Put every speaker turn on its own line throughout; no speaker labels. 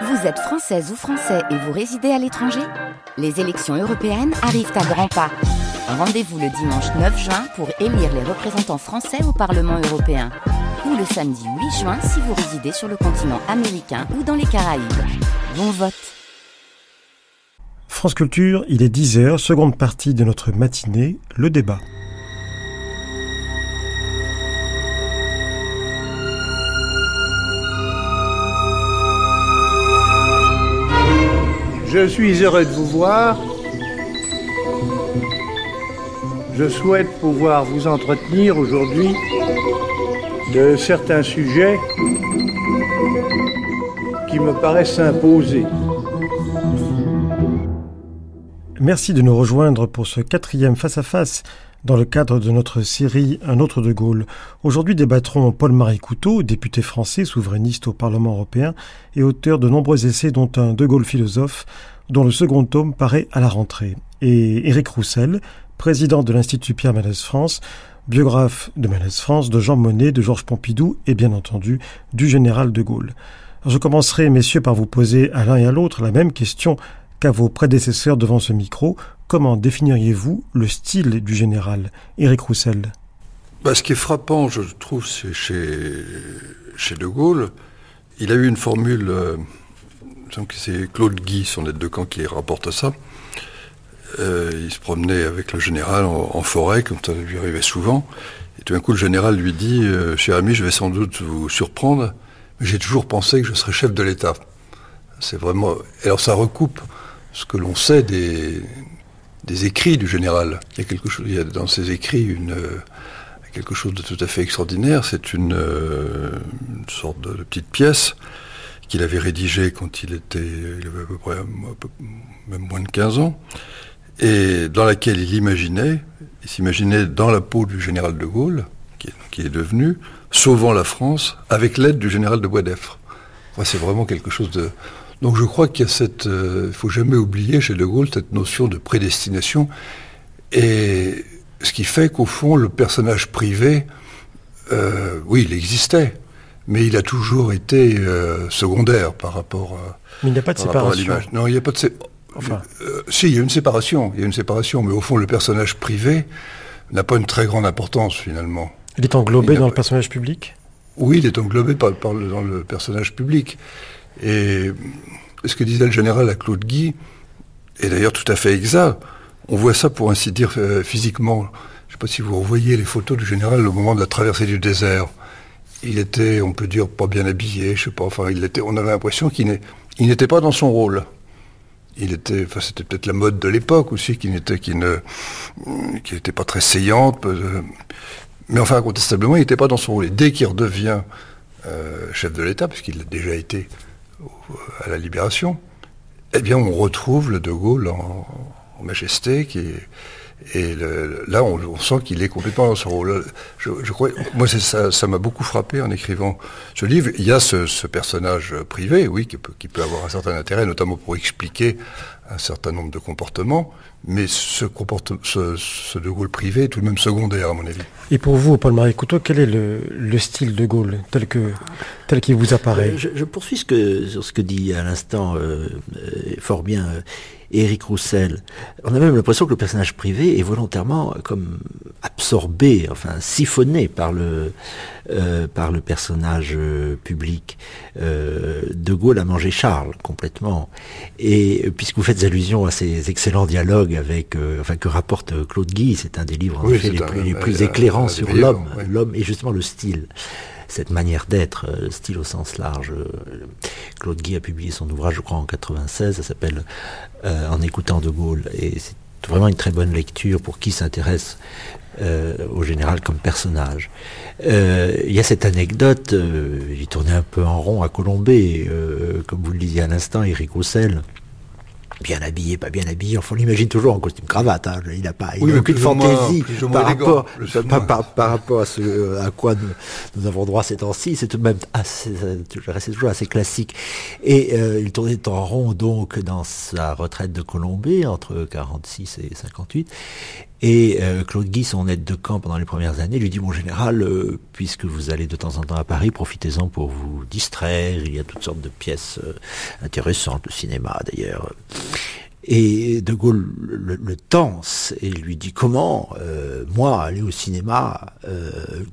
Vous êtes française ou français et vous résidez à l'étranger Les élections européennes arrivent à grands pas. Rendez-vous le dimanche 9 juin pour élire les représentants français au Parlement européen. Ou le samedi 8 juin si vous résidez sur le continent américain ou dans les Caraïbes. Bon vote
France Culture, il est 10h, seconde partie de notre matinée, le débat.
Je suis heureux de vous voir. Je souhaite pouvoir vous entretenir aujourd'hui de certains sujets qui me paraissent s'imposer.
Merci de nous rejoindre pour ce quatrième face-à-face dans le cadre de notre série Un autre de Gaulle. Aujourd'hui débattront Paul-Marie Couteau, député français souverainiste au Parlement européen et auteur de nombreux essais dont un de Gaulle philosophe dont le second tome paraît à la rentrée, et Éric Roussel, président de l'Institut Pierre Mendès France, biographe de Mendès France, de Jean Monnet, de Georges Pompidou et bien entendu du général de Gaulle. je commencerai, messieurs, par vous poser à l'un et à l'autre la même question qu'à vos prédécesseurs devant ce micro. Comment définiriez-vous le style du général Éric Roussel?
Bah, Ce qui est frappant, je trouve, c'est chez, De Gaulle, il a eu une formule euh, c'est Claude Guy, son aide de camp, qui rapporte ça. Euh, il se promenait avec le général en, forêt, comme ça lui arrivait souvent. Et tout d'un coup, le général lui dit euh, Cher ami, je vais sans doute vous surprendre, mais j'ai toujours pensé que je serais chef de l'État. C'est vraiment. Alors, ça recoupe ce que l'on sait des, écrits du général. Il y a quelque chose, il y a dans ses écrits une, quelque chose de tout à fait extraordinaire. C'est une, une, sorte de petite pièce qu'il avait rédigé quand il était, il avait à peu près même moins de 15 ans, et dans laquelle il imaginait, il s'imaginait dans la peau du général de Gaulle, qui est, devenu, sauvant la France avec l'aide du général de Boisdeffre. c'est vraiment quelque chose de... Donc je crois qu'il y a cette... Euh, il ne faut jamais oublier chez de Gaulle cette notion de prédestination, et ce qui fait qu'au fond, le personnage privé, euh, oui, il existait, mais il a toujours été euh, secondaire par rapport, à,
mais il n'y a pas de séparation.
Non, il n'y a pas de enfin. Euh, si, il y a une séparation, il y a une séparation, mais au fond, le personnage privé n'a pas une très grande importance finalement.
Il est englobé dans le personnage public?
Oui, il est englobé par, dans le personnage public. Et ce que disait le général à Claude Guy est d'ailleurs tout à fait exact. On voit ça, pour ainsi dire, euh, physiquement. Je ne sais pas si vous revoyez les photos du général au moment de la traversée du désert il était, on peut dire, pas bien habillé, je sais pas, enfin, il était, on avait l'impression qu'il n'était pas dans son rôle. Il était, enfin, c'était peut-être la mode de l'époque aussi, qui n'était, ne, n'était pas très saillante, mais enfin, incontestablement, il n'était pas dans son rôle. Et dès qu'il redevient euh, chef de l'État, puisqu'il l'a déjà été à la Libération, eh bien, on retrouve le De Gaulle en, majesté, qui et là, on, sent qu'il est complètement dans son rôle. Je, crois, moi, ça, m'a beaucoup frappé en écrivant ce livre. Il y a ce, personnage privé, oui, qui peut, avoir un certain intérêt, notamment pour expliquer un certain nombre de comportements, mais ce, De Gaulle privé est tout de même secondaire, à mon avis.
Et pour vous, Paul-Marie Couteau, quel est le, style De Gaulle, tel que tel qu'il vous apparaît
je, poursuis ce que, sur ce que dit à l'instant euh, euh, fort bien euh, Éric Roussel. On a même l'impression que le personnage privé est volontairement comme absorbé, enfin siphonné par le euh, par le personnage euh, public. Euh, de Gaulle a mangé Charles complètement. Et puisque vous faites allusion à ces excellents dialogues avec, enfin que rapporte Claude Guy, c'est un des livres en effet, les, plus, éclairants sur l'homme, l'homme et justement le style cette manière d'être, euh, style au sens large. Euh, Claude Guy a publié son ouvrage, je crois, en 96, ça s'appelle euh, En écoutant De Gaulle, et c'est vraiment une très bonne lecture pour qui s'intéresse au général comme personnage. Il y a cette anecdote, il tournait un peu en rond à Colombay, comme vous le disiez à l'instant, Eric Roussel, bien habillé, pas bien habillé. Enfin, on l'imagine toujours en costume cravate. Hein. Il n'a pas, il aucune fantaisie par, rapport, par, rapport à ce à quoi nous, avons droit ces temps-ci. C'est tout de même assez, c'est toujours assez classique. Et euh, il tournait en rond donc dans sa retraite de Colombie entre 46 et 58. Et euh, Claude Guy, son aide de camp pendant les premières années, lui dit, mon général, euh, puisque vous allez de temps en temps à Paris, profitez-en pour vous distraire, il y a toutes sortes de pièces euh, intéressantes, le cinéma d'ailleurs. Et De Gaulle le, le tense et lui dit comment moi aller au cinéma,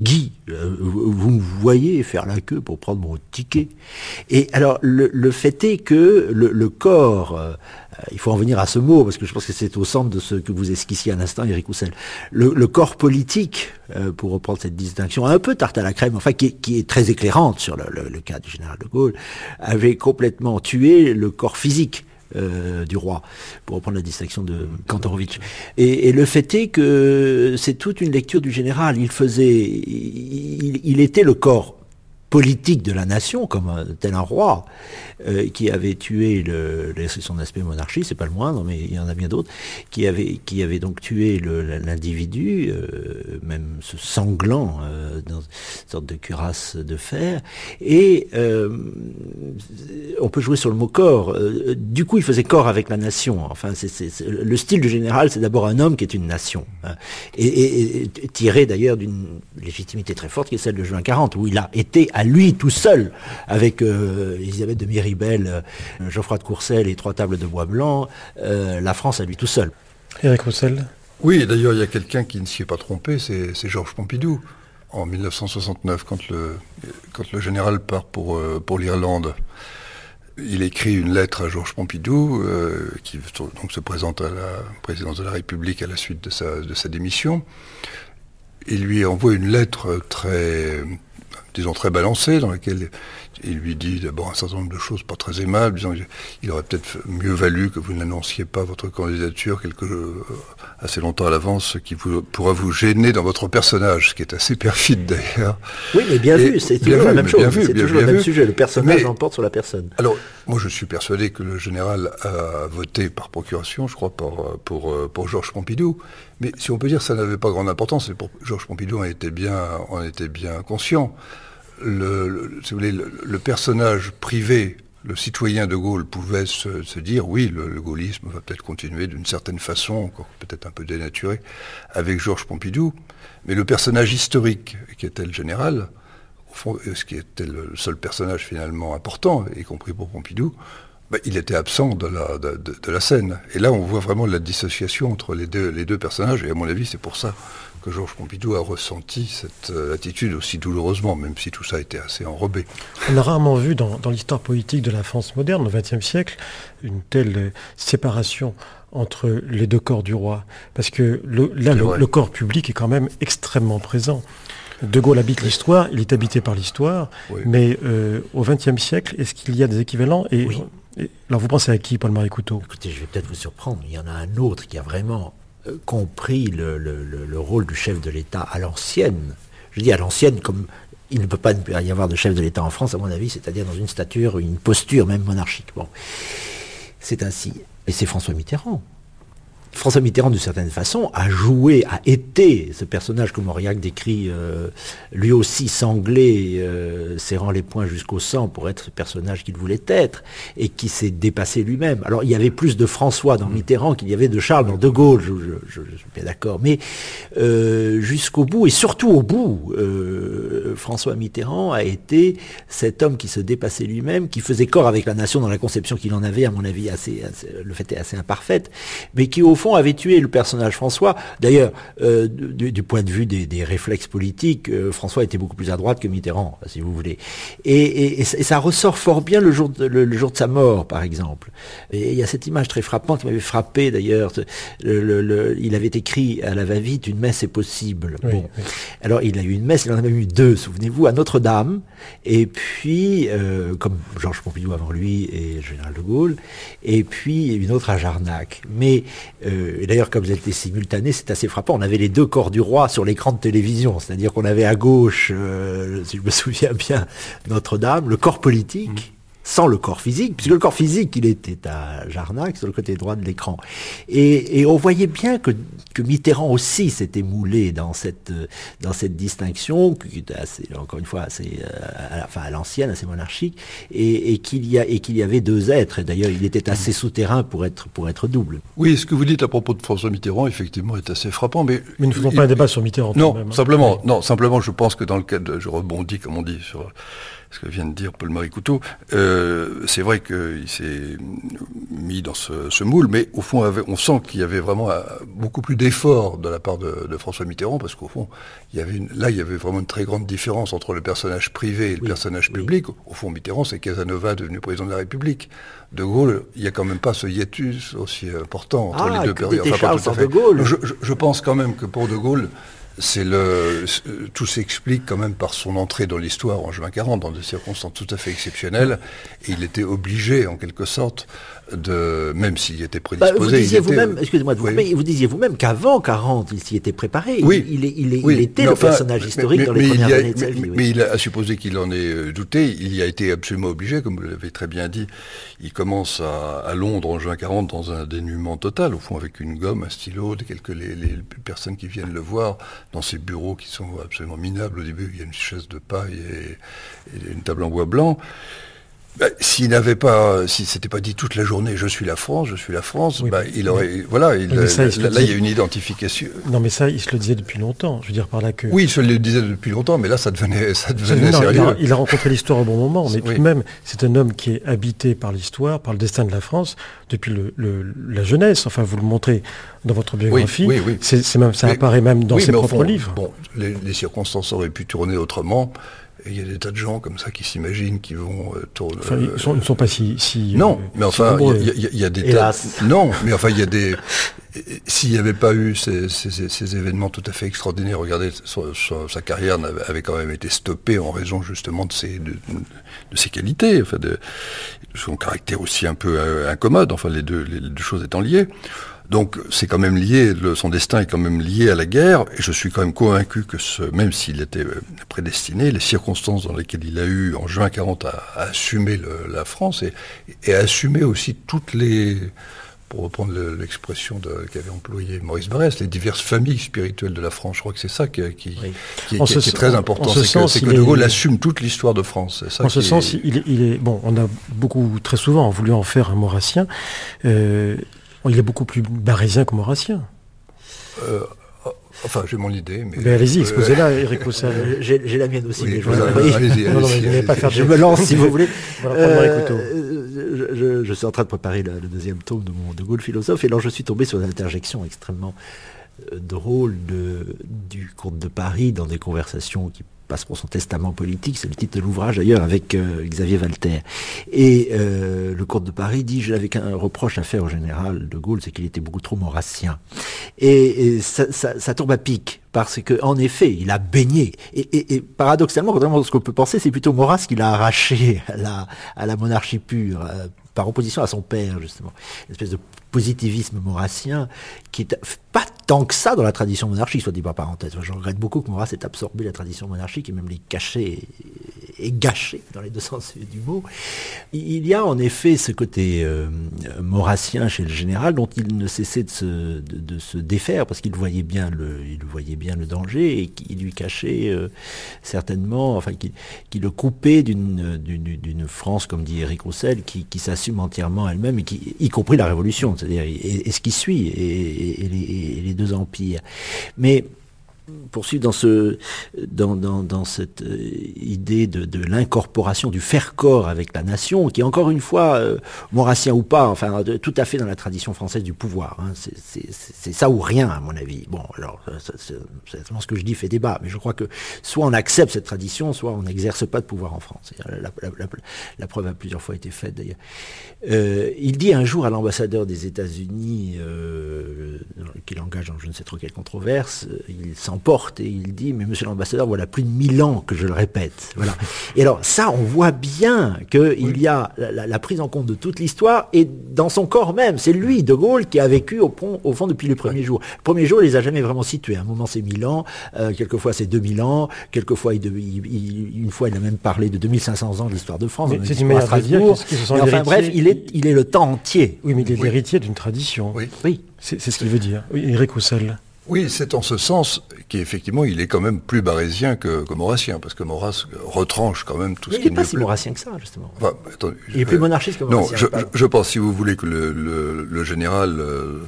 Guy, vous me voyez faire la queue pour prendre mon ticket? Et alors le, fait est que le, le corps euh, il faut en venir à ce mot, parce que je pense que c'est au centre de ce que vous esquissiez à l'instant, Eric Roussel. Le, corps politique, euh, pour reprendre cette distinction, un peu tarte à la crème, enfin qui est, très éclairante sur le, cas du général de Gaulle, avait complètement tué le corps physique. Euh, du roi, pour reprendre la distinction de Kantorowicz. Et, le fait est que c'est toute une lecture du général. Il faisait, il était le corps politique de la nation, comme un, tel un roi, euh, qui avait tué le, son aspect monarchie, c'est pas le moindre, mais il y en a bien d'autres, qui avait, qui avait donc tué l'individu, euh, même ce sanglant, euh, dans une sorte de cuirasse de fer, et on peut jouer sur le mot corps. du coup, il faisait corps avec la nation. Enfin, le style du général, c'est d'abord un homme qui est une nation, hein. et, et tiré d'ailleurs d'une légitimité très forte qui est celle de juin 40, où il a été lui tout seul, avec euh, Elisabeth de Miribel, euh, Geoffroy de Courcelles et trois tables de bois blanc, euh, la France à lui tout seul.
Éric Roussel
Oui, d'ailleurs, il y a quelqu'un qui ne s'y est pas trompé, c'est Georges Pompidou. En 1969, quand le, quand le général part pour, pour l'Irlande, il écrit une lettre à Georges Pompidou, qui donc se présente à la présidence de la République à la suite de sa, de sa démission. Il lui envoie une lettre très, disons, très balancé, dans laquelle il lui dit d'abord un certain nombre de choses pas très aimables, disant qu'il aurait peut-être mieux valu que vous n'annonciez pas votre candidature quelque, euh, assez longtemps à l'avance, ce qui vous, pourra vous gêner dans votre personnage, ce qui est assez perfide d'ailleurs.
Oui, mais bien vu, c'est toujours la même chose, c'est toujours le même sujet, le personnage emporte sur la personne.
Alors, moi je suis persuadé que le général a voté par procuration, je crois, pour, pour, pour Georges Pompidou, mais si on peut dire que ça n'avait pas grande importance, et pour Georges Pompidou en était bien, en était bien conscient le, personnage privé, le citoyen de Gaulle pouvait se, dire oui, le, gaullisme va peut-être continuer d'une certaine façon, encore peut-être un peu dénaturé, avec Georges Pompidou, mais le personnage historique qui était le général, au fond, ce qui était le seul personnage finalement important, y compris pour Pompidou, bah, il était absent de la, de, la scène. Et là, on voit vraiment la dissociation entre les deux, les deux personnages, et à mon avis, c'est pour ça que Georges Pompidou a ressenti cette euh, attitude aussi douloureusement, même si tout ça a été assez enrobé.
On a rarement vu dans, l'histoire politique de la France moderne, au XXe siècle, une telle séparation entre les deux corps du roi. Parce que le, là, le, corps public est quand même extrêmement présent. De Gaulle habite l'histoire, il est habité par l'histoire, mais euh, au XXe siècle, est-ce qu'il y a des équivalents? Et, oui. Alors vous pensez à qui, Paul-Marie Couteau?
Écoutez, je vais peut-être vous surprendre, il y en a un autre qui a vraiment compris le, rôle du chef de l'État à l'ancienne. Je dis à l'ancienne comme il ne peut pas y avoir de chef de l'État en France, à mon avis, c'est-à-dire dans une stature, une posture même monarchique. C'est ainsi. Et c'est François Mitterrand. François Mitterrand, d'une certaine façon, a joué, a été ce personnage que Mauriac décrit, euh, lui aussi sanglé, euh, serrant les poings jusqu'au sang pour être ce personnage qu'il voulait être, et qui s'est dépassé lui-même. Alors il y avait plus de François dans Mitterrand qu'il y avait de Charles dans De Gaulle, je, suis bien d'accord, mais euh, jusqu'au bout, et surtout au bout, François Mitterrand a été cet homme qui se dépassait lui-même, qui faisait corps avec la nation dans la conception qu'il en avait, à mon avis, assez, le fait est assez imparfaite, mais qui au fond, avait tué le personnage François. D'ailleurs, euh, du, point de vue des, réflexes politiques, euh, François était beaucoup plus à droite que Mitterrand, si vous voulez. Et, ça ressort fort bien le jour, de, le, jour de sa mort, par exemple. Et il y a cette image très frappante qui m'avait frappé, d'ailleurs. il avait écrit à la va-vite, une messe est possible. Alors, il a eu une messe, il en a même eu deux, souvenez-vous, à Notre-Dame, et puis, euh, comme Georges Pompidou avant lui et le général de Gaulle, et puis une autre à Jarnac. Mais euh, et d'ailleurs, comme elles étaient simultanées, c'est assez frappant. On avait les deux corps du roi sur l'écran de télévision. C'est-à-dire qu'on avait à gauche, euh, si je me souviens bien, Notre-Dame, le corps politique. Sans le corps physique, puisque le corps physique, il était à Jarnac, sur le côté droit de l'écran. Et, on voyait bien que, que Mitterrand aussi s'était moulé dans cette, dans cette distinction, qui était assez, encore une fois assez, à, enfin à l'ancienne, assez monarchique, et, qu'il y, a, et qu'il y avait deux êtres. Et d'ailleurs, il était assez souterrain pour être, pour être double.
Oui, ce que vous dites à propos de François Mitterrand, effectivement, est assez frappant. Mais,
mais nous ne faisons pas un débat sur Mitterrand.
Non, même, hein. simplement, non, simplement, je pense que dans le cadre, je rebondis, comme on dit, sur ce que vient de dire Paul-Marie Couteau, euh, c'est vrai qu'il s'est mis dans ce, moule, mais au fond, on sent qu'il y avait vraiment euh, beaucoup plus d'efforts de la part de, François Mitterrand, parce qu'au fond, il y avait là, il y avait vraiment une très grande différence entre le personnage privé et le personnage public. Au fond, Mitterrand, c'est Casanova devenu président de la République. De Gaulle, il n'y a quand même pas ce hiatus aussi important entre
ah,
les deux périodes.
de Gaulle.
je pense quand même que pour De Gaulle, le, tout s'explique quand même par son entrée dans l'histoire en juin 40, dans des circonstances tout à fait exceptionnelles. Et il était obligé, en quelque sorte, de, même s'il était bah, prédisposé.
vous disiez vous-même, excusez-moi de vous, vous disiez vous-même qu'avant 40, il s'y était préparé.
Oui.
Il, il, était le personnage historique dans les premières années de sa vie.
Mais, il a supposé qu'il en ait euh, douté. Il y a été absolument obligé, comme vous l'avez très bien dit. Il commence à, Londres en juin 40 dans un dénuement total, au fond, avec une gomme, un stylo, quelques les, les personnes qui viennent le voir dans ses bureaux qui sont absolument minables. Au début, il y a une chaise de paille et une table en bois blanc. Bah, s'il n'avait pas, si c'était pas dit toute la journée, je suis la France, je suis la France, bah, il aurait, voilà, il, là, il y a une identification.
Non, mais ça, il se le disait depuis longtemps. Je veux dire par là que.
Oui, il se le disait depuis longtemps, mais là, ça devenait, ça devenait sérieux.
Il a, rencontré l'histoire au bon moment, mais tout de même, c'est un homme qui est habité par l'histoire, par le destin de la France depuis le, la jeunesse. Enfin, vous le montrez dans votre biographie. Oui, oui, C'est même, ça apparaît même dans ses propres livres.
Bon, les, les circonstances auraient pu tourner autrement il y a des tas de gens comme ça qui s'imaginent qu'ils vont euh, tourner.
Enfin, ils, ne sont pas si. si
non, euh, mais enfin, il y, a des tas. Non, mais enfin, il y a des. S'il n'y avait pas eu ces, ces, événements tout à fait extraordinaires, regardez, sa, carrière avait quand même été stoppée en raison justement de ses, de, ses qualités, enfin de son caractère aussi un peu euh, incommode, enfin les deux, les deux choses étant liées. Donc c'est quand même lié, son destin est quand même lié à la guerre, et je suis quand même convaincu que ce, même s'il était euh, prédestiné, les circonstances dans lesquelles il a eu en juin 40 à, assumer la France et, et à assumer aussi toutes les, pour reprendre l'expression qu'avait employé Maurice Barrès, les diverses familles spirituelles de la France. Je crois que c'est ça qui, qui, est très important. C'est que, que, De Gaulle assume toute l'histoire de France.
en ce sens, il, il, est bon. On a beaucoup, très souvent, voulu en faire un Maurassien. Euh, il est beaucoup plus barésien que maurassien.
Euh, enfin, j'ai mon idée. Mais,
mais allez-y, exposez-la, Eric Roussel.
Euh, j'ai la mienne aussi. mais
je allez-y, allez
pas faire Je me lance si vous voulez. Euh, je, je, suis en train de préparer le, deuxième tome de mon De Gaulle philosophe, et là je suis tombé sur une interjection extrêmement drôle de, du comte de Paris dans des conversations qui passe pour son testament politique, c'est le titre de l'ouvrage d'ailleurs avec euh, Xavier Walter. Et euh, le comte de Paris dit, je n'avais qu'un reproche à faire au général de Gaulle, c'est qu'il était beaucoup trop maurassien. Et, ça, tombe à pic, parce que en effet, il a baigné. Et, paradoxalement, contrairement à ce qu'on peut penser, c'est plutôt Maurras qui l'a arraché à la, à la monarchie pure, euh, par opposition à son père, justement. Une espèce de positivisme maurassien qui est pas tant que ça dans la tradition monarchique, soit dit par parenthèse. Je regrette beaucoup que Maurras ait absorbé la tradition monarchique et même les caché et gâché dans les deux sens du mot. Il y a en effet ce côté euh, maurassien chez le général dont il ne cessait de se, défaire parce qu'il voyait bien le, voyait bien le danger et qui lui cachait euh, certainement, enfin qui, le coupait d'une, France, comme dit Eric Roussel, qui, s'assume entièrement elle-même y compris la Révolution, c'est-à-dire et, ce qui suit et, les, les deux empires. Mais poursuivre dans ce dans, dans, dans cette euh, idée de, de l'incorporation du faire corps avec la nation qui est encore une fois euh, maurassien ou pas enfin tout à fait dans la tradition française du pouvoir hein. c'est ça ou rien à mon avis. Bon alors c'est ce que je dis fait débat mais je crois que soit on accepte cette tradition soit on n'exerce pas de pouvoir en France. La, la, la, preuve a plusieurs fois été faite d'ailleurs. Euh, il dit un jour à l'ambassadeur des États-Unis euh, qu'il engage dans je ne sais trop quelle controverse il s'en l'emporte et il dit mais monsieur l'ambassadeur voilà plus de mille ans que je le répète. Voilà. Et alors ça on voit bien que il y a la, prise en compte de toute l'histoire et dans son corps même. C'est lui de Gaulle qui a vécu au, pont, au fond depuis le premier jour. Le premier jour il les a jamais vraiment situés. À un moment c'est mille ans. Euh, quelquefois c'est 2000 ans. Quelquefois il, une fois il a même parlé de 2500 ans de l'histoire de France.
C'est une manière de dire
enfin bref il est il est le temps entier.
Oui mais il est l'héritier d'une tradition.
Oui. Oui.
C'est ce qu'il veut dire. Oui. Eric Roussel
oui, c'est en ce sens qu'effectivement, il est quand même plus barésien que, que maurassien, parce que Maurras retranche quand même tout ce qui
est. Il n'est pas si maurassien que ça, justement. il est plus monarchiste que maurassien.
Non, je, pense, si vous voulez, que le, général euh,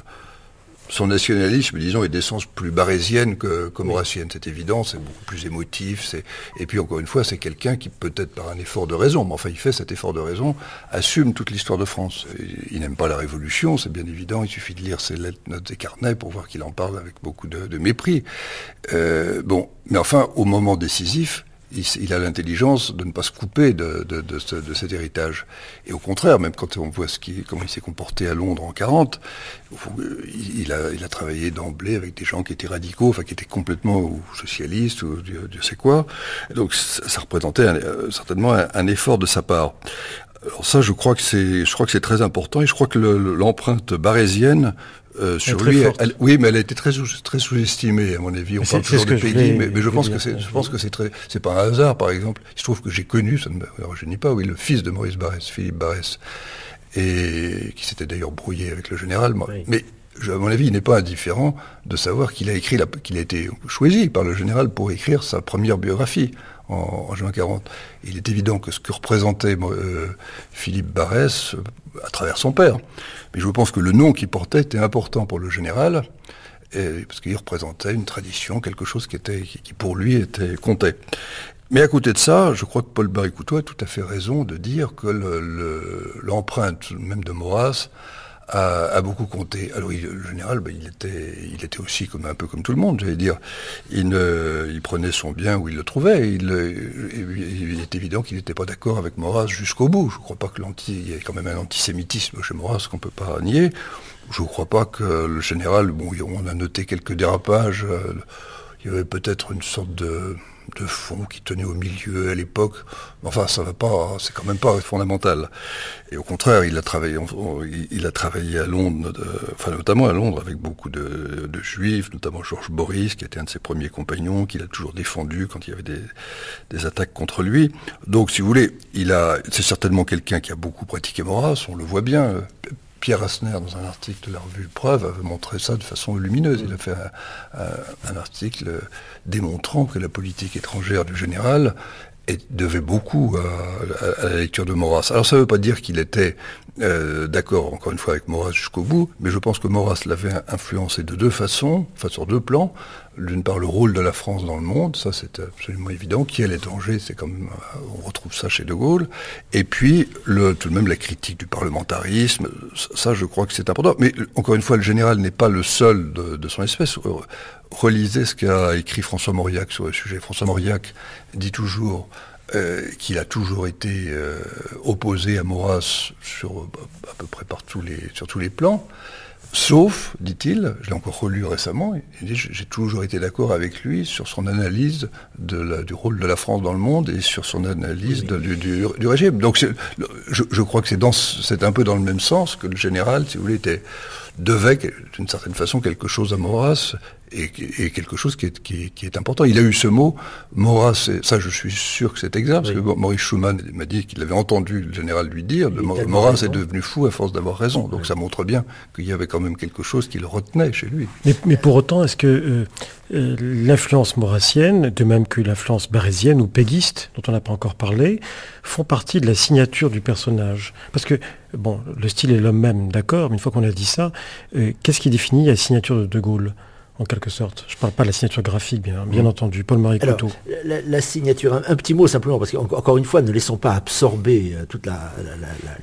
son nationalisme, disons, est d'essence plus barésienne que, maurassienne. C'est évident, c'est beaucoup plus émotif. Et puis, encore une fois, c'est quelqu'un qui, peut-être par un effort de raison, mais enfin, il fait cet effort de raison, assume toute l'histoire de France. Il n'aime pas la Révolution, c'est bien évident. Il suffit de lire ses lettres, notes et carnets pour voir qu'il en parle avec beaucoup de, mépris. Euh, bon, mais enfin, au moment décisif, il, a l'intelligence de ne pas se couper de, cet héritage. Et au contraire, même quand on voit ce qui, comment il s'est comporté à Londres en 40, il a, il a travaillé d'emblée avec des gens qui étaient radicaux, enfin qui étaient complètement ou socialistes ou Dieu, sait quoi. Donc ça, représentait euh, certainement un, effort de sa part. Alors ça, je crois que c'est, je crois que c'est très important et je crois que l'empreinte barésienne euh, sur lui, oui, mais elle a été très très sous-estimée à mon avis. On parle toujours de pays, mais, je pense que c'est, je pense que c'est très, c'est pas un hasard, par exemple. Il se trouve que j'ai connu, ça ne me pas, oui, le fils de Maurice Barrès, Philippe Barrès, et qui s'était d'ailleurs brouillé avec le général. Mais à mon avis, il n'est pas indifférent de savoir qu'il a écrit, qu'il a été choisi par le général pour écrire sa première biographie en, juin 40. Il est évident que ce que représentait euh, Philippe Barrès, euh, à travers son père, mais je pense que le nom qu'il portait était important pour le général, parce qu'il représentait une tradition, quelque chose qui, était, qui, pour lui était comptait. Mais à côté de ça, je crois que Paul Baricouteau a tout à fait raison de dire que l'empreinte même de Maurras a, beaucoup compté. Alors, le général, ben, il, était, il était aussi comme un peu comme tout le monde, j'allais dire. Il, ne, prenait son bien où il le trouvait. Il, est évident qu'il n'était pas d'accord avec Maurras jusqu'au bout. Je ne crois pas que l'anti, il y a quand même un antisémitisme chez Maurras qu'on peut pas nier. Je ne crois pas que le général, bon, on a noté quelques dérapages. Euh, il y avait peut-être une sorte de de fond qui tenait au milieu à l'époque. Enfin, ça va pas, c'est quand même pas fondamental. Et au contraire, il a travaillé, il a travaillé à Londres, enfin notamment à Londres avec beaucoup de, juifs, notamment Georges Boris, qui était un de ses premiers compagnons, qu'il a toujours défendu quand il y avait des, des attaques contre lui. Donc, si vous voulez, il a, c'est certainement quelqu'un qui a beaucoup pratiqué Maurras, on le voit bien. Pierre Asner, dans un article de la revue Preuve, avait montré ça de façon lumineuse. Il a fait un, article démontrant que la politique étrangère du général devait beaucoup à, la lecture de Maurras. Alors ça ne veut pas dire qu'il était euh, d'accord, encore une fois, avec Maurras jusqu'au bout, mais je pense que Maurras l'avait influencé de deux façons, enfin sur deux plans d'une part le rôle de la France dans le monde, ça c'est absolument évident, qui est l'étranger, c'est comme on retrouve ça chez De Gaulle, et puis tout de même la critique du parlementarisme, ça je crois que c'est important, mais encore une fois le général n'est pas le seul de, son espèce, relisez ce qu'a écrit François Mauriac sur le sujet. François Mauriac dit toujours euh, qu'il a toujours été euh, opposé à Maurras sur à peu près sur tous les plans. Sauf, dit-il, je l'ai encore relu récemment, j'ai toujours été d'accord avec lui sur son analyse de du rôle de la France dans le monde et sur son analyse du, régime. Donc je, je, crois que c'est un peu dans le même sens que le général, si vous voulez, était, devait d'une certaine façon quelque chose à Maurras et, quelque chose qui est, qui, est, important. Il a eu ce mot, Maurras, ça je suis sûr que c'est exact, parce que Maurice Schumann m'a dit qu'il avait entendu le général lui dire, de est devenu fou à force d'avoir raison. Donc ça montre bien qu'il y avait quand même quelque chose qui le retenait chez lui.
Mais, pour autant, est-ce que euh, euh, l'influence maurassienne, de même que l'influence barésienne ou péguiste, dont on n'a pas encore parlé, font partie de la signature du personnage? Parce que, bon, le style est l'homme même, d'accord, mais une fois qu'on a dit ça, euh, qu'est-ce qui définit la signature de De Gaulle? En quelque sorte. Je ne parle pas de la signature graphique, bien, bien mm. entendu. Paul-Marie Couteau.
La, signature, un, petit mot simplement, parce qu'encore une fois, ne laissons pas absorber euh, toute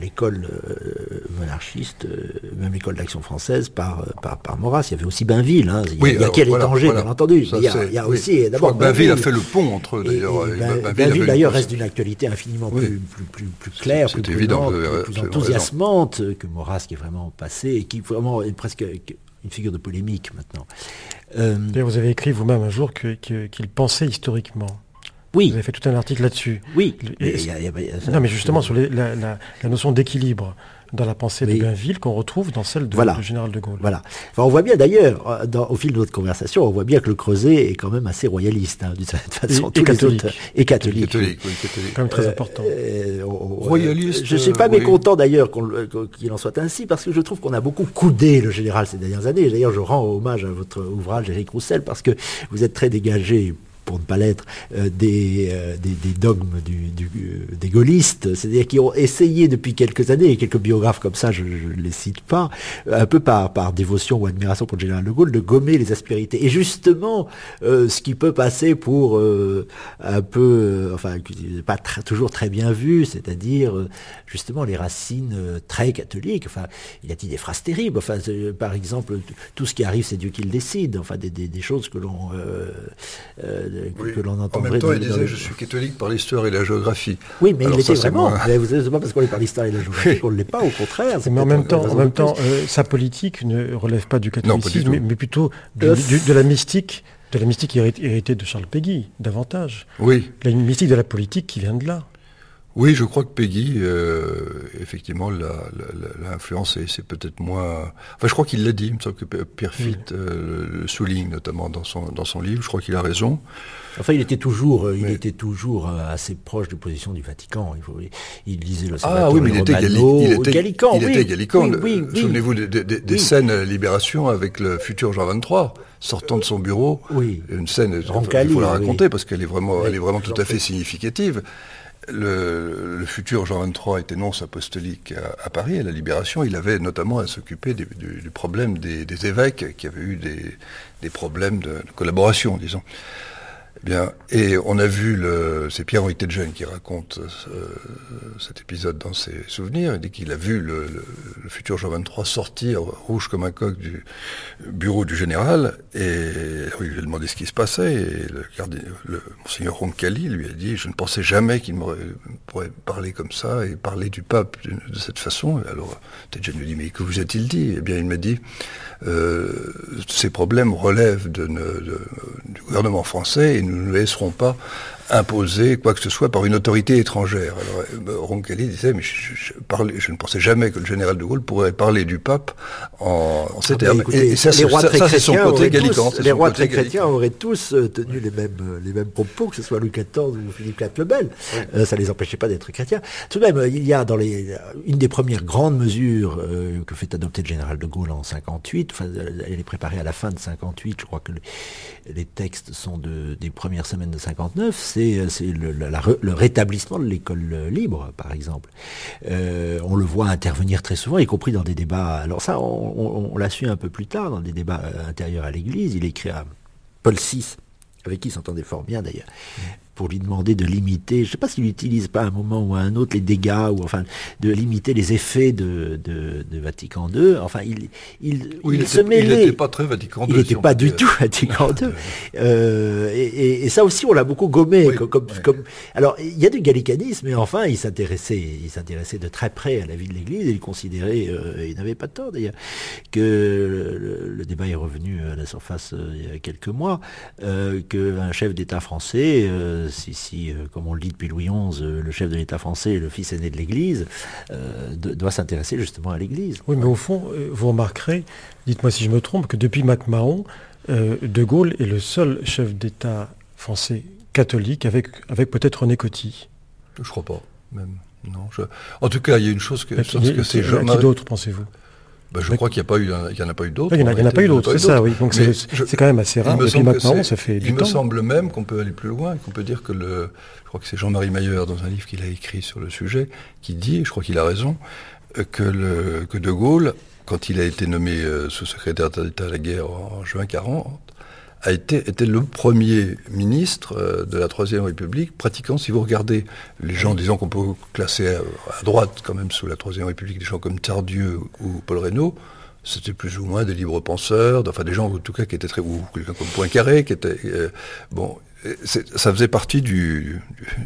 l'école euh, monarchiste, euh, même l'école d'action française, par, par, par, Maurras. Il y avait aussi Bainville. Hein. Il, y a, quel étranger, bien entendu. il y a, aussi,
d'abord. Bainville, a fait le pont entre
d'ailleurs. Bainville, d'ailleurs, reste d'une actualité infiniment plus, plus, plus, claire, plus,
évident,
plus enthousiasmante que Maurras, qui est vraiment passé et qui vraiment est presque une figure de polémique maintenant.
vous avez écrit vous-même un jour qu'il pensait historiquement.
Oui.
Vous avez fait tout un article là-dessus.
Oui.
non, mais justement, sur la, notion d'équilibre dans la pensée de Bainville qu'on retrouve dans celle de, du général de Gaulle.
Voilà. Enfin, on voit bien d'ailleurs, euh, au fil de notre conversation, on voit bien que le Creuset est quand même assez royaliste, hein, d'une certaine façon.
Et, catholique.
et catholique.
Catholique, oui, catholique.
Quand même très important.
Euh, royaliste. Je ne suis pas euh, mécontent d'ailleurs qu'il en soit ainsi, parce que je trouve qu'on a beaucoup coudé le général ces dernières années. D'ailleurs, je rends hommage à votre ouvrage, Éric Roussel, parce que vous êtes très dégagé pour ne pas l'être, euh, des, euh, des, des, dogmes du, euh, des gaullistes, c'est-à-dire qui ont essayé depuis quelques années, et quelques biographes comme ça, je ne les cite pas, un peu par, par dévotion ou admiration pour le général de Gaulle, de gommer les aspérités. Et justement, ce qui peut passer pour un peu, enfin, pas toujours très bien vu, c'est-à-dire justement les racines très catholiques. Enfin, il a dit des phrases terribles. Enfin, par exemple, tout ce qui arrive, c'est Dieu qui le décide. Enfin, des, des choses que l'on que, l'on
En même temps, il disait Je suis catholique par l'histoire et la géographie.
Oui, mais il était vraiment. Vous savez, pas parce qu'on est par l'histoire et la géographie qu'on ne l'est pas, au contraire.
Mais en même temps, en même temps euh, sa politique ne relève pas du catholicisme, mais, plutôt de la mystique de la mystique héritée de Charles Péguy, davantage.
Oui.
La mystique de la politique qui vient de là.
Oui, je crois que Peggy, euh, effectivement, l'a influencé. C'est peut-être moins... Enfin, je crois qu'il l'a dit. Il me semble que Pierre Fitt euh, le souligne, notamment dans son, dans son livre. Je crois qu'il a raison.
Enfin, il était toujours, euh, il était toujours assez proche de position du Vatican. Il, faut, il lisait le
Ah oui, mais il était, il était gallican. Il était gallican. Souvenez-vous des, scènes à Libération avec le futur Jean 23 sortant de son bureau.
Oui.
Une scène, il faut la raconter parce qu'elle est vraiment, elle est vraiment tout à fait significative le, futur Jean XXIII était nonce apostolique à, Paris, à la Libération. Il avait notamment à s'occuper du, problème des, évêques qui avaient eu des, problèmes de collaboration, disons. Et on a vu, le, c'est Pierre-Henri Tedjen qui raconte euh, cet épisode dans ses souvenirs. Il dit qu'il a vu le, futur Jean 23 sortir rouge comme un coq du bureau du général et il lui a demandé ce qui se passait et le, le monseigneur Roncalli lui a dit je ne pensais jamais qu'il pourrait parler comme ça et parler du pape de, cette façon. alors Tedjen lui dit mais que vous a-t-il dit? Eh bien il m'a dit ces problèmes relèvent du gouvernement français et nous ne laisserons pas imposer quoi que ce soit par une autorité étrangère. Alors euh, Roncalli disait, mais je, je, ne pensais jamais que le général de Gaulle pourrait parler du pape en, ces ah termes.
et, ça, les rois très chrétiens auraient tous, les rois très chrétiens auraient tous euh, tenu les mêmes, euh, les mêmes propos, que ce soit Louis XIV ou Philippe IV le Bel. ça ne les empêchait pas d'être chrétiens. Tout de même, il y a dans les, une des premières grandes mesures que fait adopter le général de Gaulle en 58, enfin, elle est préparée à la fin de 58, je crois que les textes sont de, des premières semaines de 59, c'est le, le, rétablissement de l'école libre, par exemple. Euh, on le voit intervenir très souvent, y compris dans des débats. Alors ça, on, l'a su un peu plus tard, dans des débats euh, intérieurs à l'Église. Il écrit à Paul VI, avec qui s'entendait fort bien d'ailleurs, pour lui demander de limiter, je ne sais pas s'il n'utilise pas à un moment ou à un autre les dégâts, ou enfin de limiter les effets de, de, Vatican II. Enfin, il, il,
il,
se mêlait.
Il n'était pas très Vatican II.
Il n'était pas du tout Vatican II. Euh, et, et, ça aussi, on l'a beaucoup gommé. comme, comme, alors, il y a du gallicanisme, mais enfin, il s'intéressait, il s'intéressait de très près à la vie de l'Église, et il considérait, euh, il n'avait pas de tort d'ailleurs, que le, débat est revenu à la surface euh, il y a quelques mois, qu'un chef d'État français si, euh, comme on le dit depuis Louis XI, euh, le chef de l'État français le fils aîné de l'Église, euh, doit s'intéresser justement à l'Église.
Oui, mais au fond, vous remarquerez, dites-moi si je me trompe, que depuis MacMahon, De Gaulle est le seul chef d'État français catholique avec, avec peut-être René Coty.
Je crois pas, même. Non, En tout cas, il y a une chose que, que
c'est... Qui d'autre, pensez-vous?
Bah, je crois qu'il n'y a pas eu, il y en a pas eu d'autres.
Il n'y en, a pas eu d'autres, c'est ça, oui. Donc c'est quand même assez rare. Depuis maintenant, ça fait
Il me semble même qu'on peut aller plus loin, qu'on peut dire que le, je crois que c'est Jean-Marie Mayer dans un livre qu'il a écrit sur le sujet, qui dit, et je crois qu'il a raison, euh, que, le, que De Gaulle, quand il a été nommé euh, sous-secrétaire d'État à la guerre en juin 40, a été, était le premier ministre euh, de la Troisième République pratiquant, si vous regardez les gens, disons qu'on peut classer à, droite quand même sous la Troisième République, des gens comme Tardieu ou Paul Reynaud, c'était plus ou moins des libres penseurs, enfin des gens en tout cas qui étaient très, ou quelqu'un comme Poincaré, qui était, euh, bon, ça faisait partie du,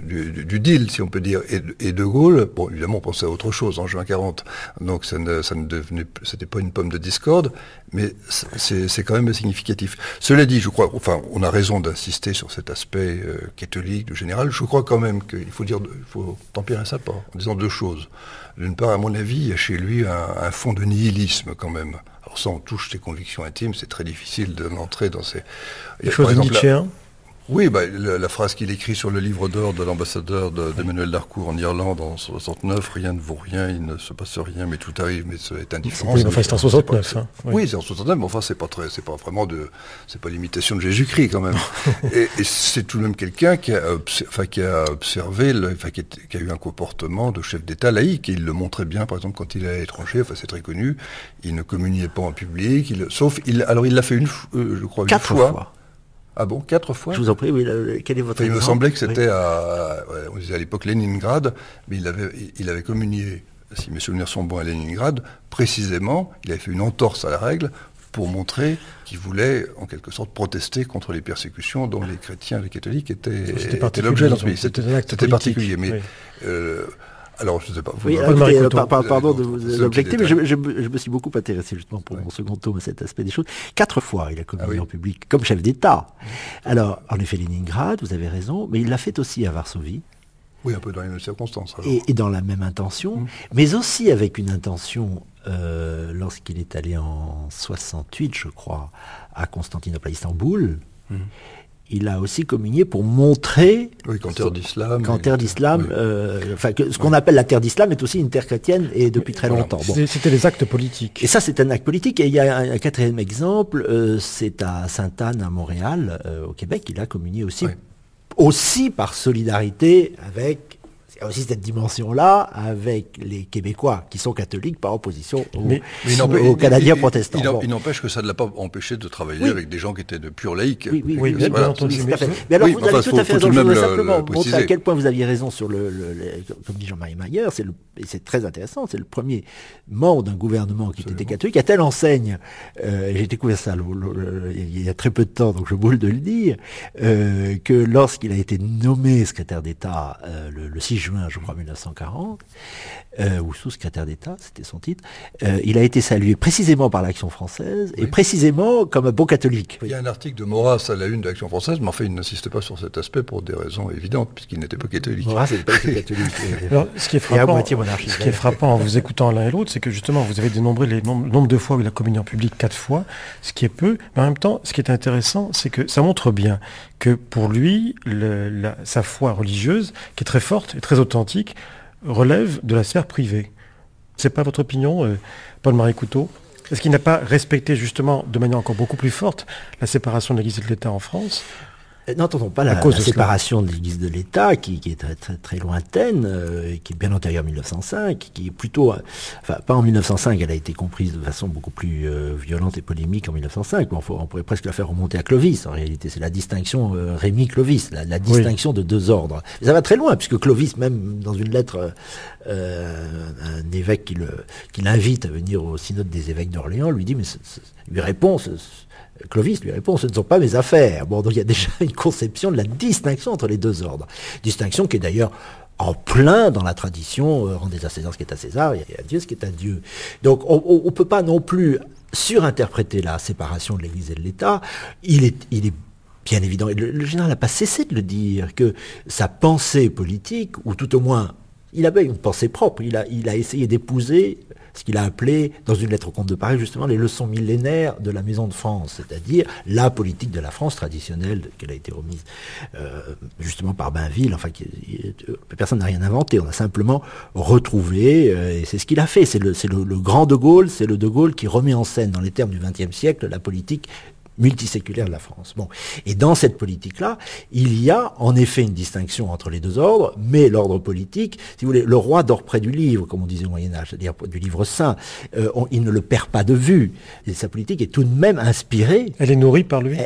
du, deal, si on peut dire. Et, De Gaulle, bon, évidemment, on pensait à autre chose en juin 40, donc ça ne, ça ne devenait, c'était pas une pomme de discorde, mais c'est quand même significatif. Cela dit, je crois, enfin, on a raison d'insister sur cet aspect euh, catholique du général. Je crois quand même qu'il faut dire, il faut tempérer ça pas en disant deux choses. D'une part, à mon avis, il y a chez lui un, fond de nihilisme quand même. Alors ça, on touche ses convictions intimes, c'est très difficile d'entrer dans ces...
Les choses
oui, bah, la, phrase qu'il écrit sur le livre d'or de l'ambassadeur d'Emmanuel Darcourt en Irlande en 69, rien ne vaut rien, il ne se passe rien, mais tout arrive, mais c'est indifférent.
Oui, enfin, c'est en 69. Hein,
oui, c'est en 69, mais enfin, c'est pas très, c'est pas vraiment de, c'est pas l'imitation de Jésus-Christ quand même. et, c'est tout de même quelqu'un qui a, enfin, qui a observé, enfin, qui, a, eu un comportement de chef d'État laïque, et il le montrait bien, par exemple, quand il est à l'étranger, enfin, c'est très connu, il ne communiait pas en public, il, sauf, il, alors il l'a fait une, euh, je crois, une fois ah bon, quatre fois
Je vous en prie, oui, quel est votre
Il me semblait que c'était à, on disait à l'époque Leningrad, mais il avait, il avait communié, si mes souvenirs sont bons, à Leningrad, précisément, il avait fait une entorse à la règle pour montrer qu'il voulait, en quelque sorte, protester contre les persécutions dont les chrétiens et les catholiques étaient, l'objet. dans ce pays. C'était particulier, mais... Euh, alors, je ne sais pas.
oui, euh, pardon de vous objecter, mais je, me suis beaucoup intéressé justement pour mon second tome à cet aspect des choses. Quatre fois, il a communié ah en public comme chef d'État. Alors, en effet, Leningrad, vous avez raison, mais il l'a fait aussi à Varsovie.
Oui, un peu dans les mêmes circonstances.
Et, dans la même intention, mmh. mais aussi avec une intention euh, lorsqu'il est allé en 68, je crois, à Constantinople, à Istanbul. Mmh il a aussi communié pour montrer
oui, qu'en terre d'islam,
qu'en terre d'islam, euh, enfin que ce qu'on appelle la terre d'islam est aussi une terre chrétienne et depuis très longtemps.
C'était les actes politiques.
Et ça, c'est un acte politique. Et il y a un, quatrième exemple, euh, c'est à Sainte-Anne, à Montréal, euh, au Québec, il a communié aussi, aussi par solidarité avec y a aussi cette dimension-là avec les Québécois qui sont catholiques par opposition aux, Canadiens protestants.
Il, n'empêche que ça ne l'a pas empêché de travailler avec des gens qui étaient de pure laïcs.
Oui, oui, oui, bien entendu. Mais alors, vous avez tout à fait raison. Je voudrais simplement montrer à quel point vous aviez raison sur le, comme dit Jean-Marie Mayer, c'est et c'est très intéressant, c'est le premier membre d'un gouvernement qui était catholique, à telle enseigne, euh, j'ai découvert ça il y a très peu de temps, donc je boule de le dire, euh, que lorsqu'il a été nommé secrétaire d'État euh, le, le 6 juin, je crois, 1940, euh, ou sous-secrétaire d'État, c'était son titre, euh, il a été salué précisément par l'Action française et précisément comme un bon catholique.
Il y a un article de Maurras à la une de l'Action française, mais en fait, il n'insiste pas sur cet aspect pour des raisons évidentes, puisqu'il n'était pas catholique.
Maurras n'était pas catholique.
Alors, ce qui est frappant, ce qui est frappant en vous écoutant l'un et l'autre, c'est que justement, vous avez dénombré nombres, nombre de fois où il a communié en public, quatre fois, ce qui est peu, mais en même temps, ce qui est intéressant, c'est que ça montre bien que pour lui, sa foi religieuse, qui est très forte et très authentique, relève de la sphère privée. C'est pas votre opinion, euh, Paul-Marie Couteau? Est-ce qu'il n'a pas respecté justement de manière encore beaucoup plus forte la séparation de l'Église et de l'État en France?
N'entendons pas la, séparation de l'Église de l'État, qui, est très, très, très lointaine, euh, qui est bien antérieure à 1905, qui est plutôt, euh, enfin pas en 1905, elle a été comprise de façon beaucoup plus violente et polémique en 1905. on, on, pourrait presque la faire remonter à Clovis. En réalité, c'est la distinction Rémy-Clovis, la, distinction de deux ordres. Mais ça va très loin, puisque Clovis, même dans une lettre, un évêque qui l'invite à venir au synode des évêques d'Orléans, lui dit, mais lui répond. Clovis lui répond, ce ne sont pas mes affaires. Bon, donc il y a déjà une conception de la distinction entre les deux ordres. Distinction qui est d'ailleurs en plein dans la tradition, euh, rendez à César ce qui est à César, et à Dieu ce qui est à Dieu. Donc on ne peut pas non plus surinterpréter la séparation de l'Église et de l'État. Il est, bien évident, et le, général n'a pas cessé de le dire, que sa pensée politique, ou tout au moins, il avait une pensée propre, il a essayé d'épouser ce qu'il a appelé, dans une lettre au comte de Paris, justement, les leçons millénaires de la Maison de France, c'est-à-dire la politique de la France traditionnelle, qu'elle a été remise euh, justement par Bainville, enfin, euh, personne n'a rien inventé, on a simplement retrouvé, euh, et c'est ce qu'il a fait, c'est le grand De Gaulle, c'est le De Gaulle qui remet en scène, dans les termes du XXe siècle, la politique multiséculaire de la France. Bon. Et dans cette politique-là, il y a en effet une distinction entre les deux ordres, mais l'ordre politique, si vous voulez, le roi dort près du livre, comme on disait au Moyen-Âge, c'est-à-dire du livre saint, euh, il ne le perd pas de vue. Et sa politique est tout de même inspirée.
Elle est nourrie par lui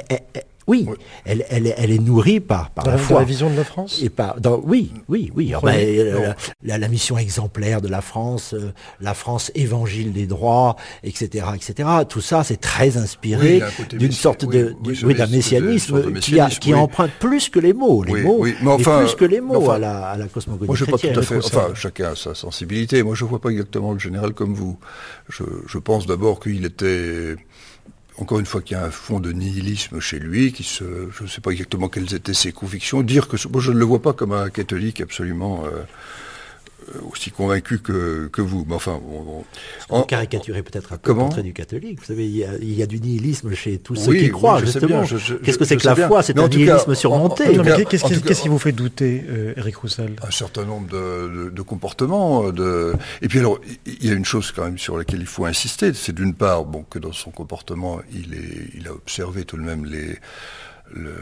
Oui, Elle, elle, elle, est nourrie par, par la, foi.
la vision de la France
et par, dans, Oui, oui, oui. Ah ben, la, la, mission exemplaire de la France, euh, la France évangile des droits, etc. etc. Tout ça, c'est très inspiré d'une sorte de, oui, d'un messianisme, qui, a, qui emprunte plus que les mots. Les mots, mais enfin, plus que les mots à, la, à la cosmogonie
Moi, je pas tout à fait... Enfin, chacun a sa sensibilité. Moi, je vois pas exactement le général comme vous. Je, je pense d'abord qu'il était encore une fois qu'il y a un fond de nihilisme chez lui, je ne sais pas exactement quelles étaient ses convictions. Dire que je ne le vois pas comme un catholique absolument euh, aussi convaincu que, que vous. Mais enfin,
on, on, caricaturez peut-être un peu le portrait du catholique. Vous savez, il y, a, il y, a, du nihilisme chez tous ceux qui croient, justement. Qu'est-ce que c'est que la foi? C'est un nihilisme surmonté.
Qu'est-ce qui vous fait douter, euh, Eric Roussel?
Un certain nombre de, de, de, comportements. De... Et puis alors, il y a une chose quand même sur laquelle il faut insister. C'est d'une part, bon, que dans son comportement, il, est, il a observé tout de même les le,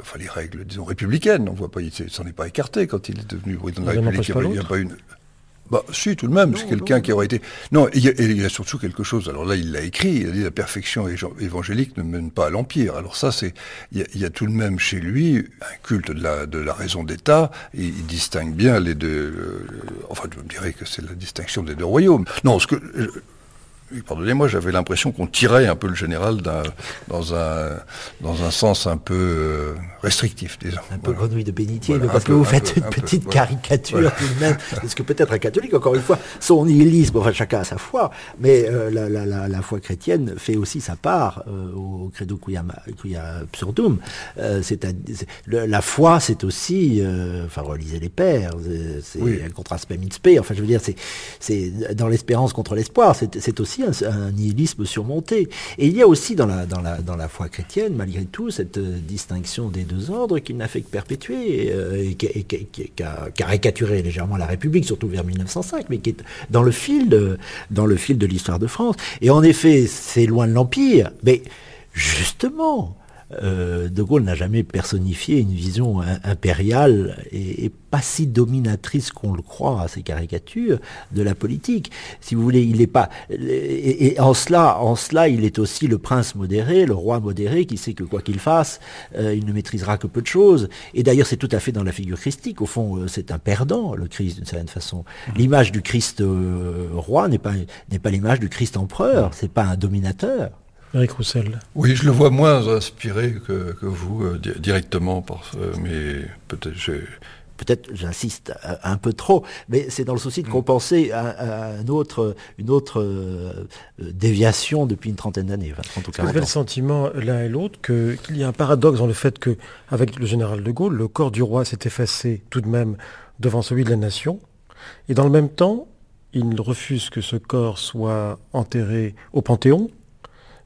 enfin, les règles, disons, républicaines. On voit pas, il s'en est pas écarté quand il est devenu président de la République. Il n'y a, pas une. Bah, si, tout de même, c'est quelqu'un qui aurait été. Non, il y, a, il y, a, surtout quelque chose. Alors là, il l'a écrit. Il a dit la perfection évangélique ne mène pas à l'empire. Alors ça, c'est. Il, il y, a, tout de même chez lui un culte de la, de la raison d'État. Il, il, distingue bien les deux. Euh, enfin, je me dirais que c'est la distinction des deux royaumes. Non, ce que pardonnez-moi, j'avais l'impression qu'on tirait un peu le général dans, un, dans un sens un peu euh, restrictif, disons.
Un peu grenouille de bénitier, parce que vous faites une petite caricature tout de même, parce que peut-être un catholique, encore une fois, son nihilisme, enfin chacun a sa foi, mais euh, la, la, la, foi chrétienne fait aussi sa part euh, au credo quia, absurdum. c'est la foi, c'est aussi, enfin relisez les pères, c'est un contraste spem enfin je veux dire, c'est dans l'espérance contre l'espoir, c'est aussi un, nihilisme surmonté. Et il y a aussi dans la, dans la, dans la foi chrétienne, malgré tout, cette euh, distinction des deux ordres qui n'a fait que perpétuer euh, et, qui, a caricaturé légèrement la République, surtout vers 1905, mais qui est dans le fil dans le fil de l'histoire de France. Et en effet, c'est loin de l'Empire, mais justement, euh, de Gaulle n'a jamais personnifié une vision impériale et, pas si dominatrice qu'on le croit à ces caricatures de la politique. Si vous voulez, il n'est pas et, en cela, en cela, il est aussi le prince modéré, le roi modéré, qui sait que quoi qu'il fasse, euh, il ne maîtrisera que peu de choses. Et d'ailleurs, c'est tout à fait dans la figure christique. Au fond, euh, c'est un perdant, le Christ, d'une certaine façon. Mmh. L'image du Christ roi n'est pas n'est pas l'image du Christ empereur. C'est pas un dominateur.
Eric Roussel.
Oui, je le vois moins inspiré que, vous euh, directement, par, mais peut-être
peut-être j'insiste un peu trop, mais c'est dans le souci de mm. compenser un, autre, une autre euh, déviation depuis une trentaine d'années.
Vous avez le sentiment l'un et l'autre qu'il y a un paradoxe dans le fait que, avec le général de Gaulle, le corps du roi s'est effacé tout de même devant celui de la nation, et dans le même temps, il refuse que ce corps soit enterré au Panthéon, euh,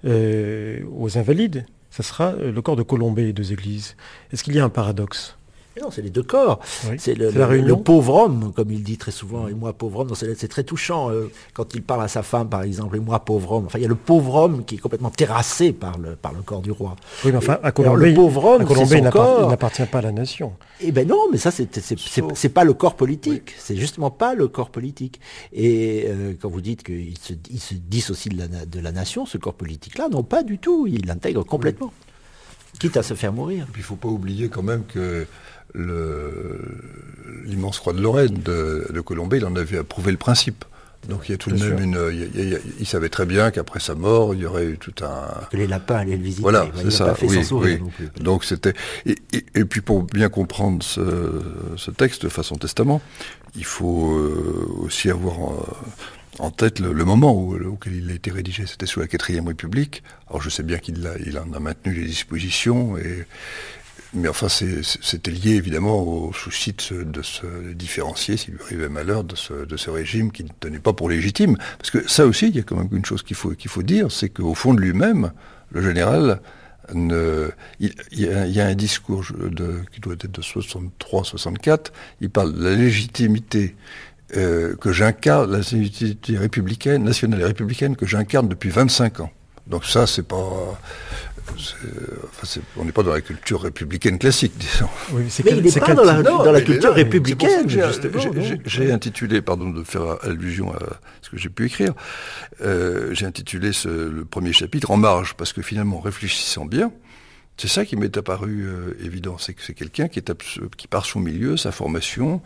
aux invalides, ça sera euh, le corps de Colombé et deux églises. Est-ce qu'il y a un paradoxe?
Non, c'est les deux corps. c'est le, pauvre homme, comme il dit très souvent, et moi pauvre homme. C'est très touchant euh, quand il parle à sa femme, par exemple, et moi pauvre homme. Enfin, il y a le pauvre homme qui est complètement terrassé par le, par le corps du roi.
Oui, mais enfin, à Colombie, le pauvre homme, il n'appartient pas à la nation.
Eh ben non, mais ça, c'est pas le corps politique. C'est justement pas le corps politique. Et euh, quand vous dites qu'il se, il se dissocie de la, de la nation, ce corps politique-là, non, pas du tout. Il l'intègre complètement. Quitte à se faire mourir.
il ne faut pas oublier quand même que l'immense roi de Lorraine de, de Colombey, il en avait approuvé le principe. Donc il y a tout de même une. Il, savait très bien qu'après sa mort, il y aurait eu tout un.
Que les lapins allaient le visiter.
Voilà, c'est ça. oui, oui. Donc c'était. Et, puis pour bien comprendre ce, texte de façon testament, il faut euh, aussi avoir en, tête le, moment où, auquel il a été rédigé. C'était sous la quatrième République. Alors je sais bien qu'il il en a maintenu les dispositions et, mais enfin, c'était lié évidemment au souci de se, différencier, s'il lui arrivait malheur, de ce, régime qui ne tenait pas pour légitime. Parce que ça aussi, il y a quand même une chose qu'il faut, faut dire, c'est qu'au fond de lui-même, le général, il, y a, un discours qui doit être de 63-64, il parle de la légitimité euh, que j'incarne, la légitimité républicaine, nationale et républicaine que j'incarne depuis 25 ans. Donc ça, c'est pas on n'est pas dans la culture républicaine classique, disons.
mais il n'est pas dans la, culture républicaine,
J'ai intitulé, pardon de faire allusion à ce que j'ai pu écrire, euh, j'ai intitulé le premier chapitre En marge, parce que finalement, réfléchissant bien, C'est ça qui m'est apparu euh, évident, c'est que c'est quelqu'un qui, est qui par son milieu, sa formation,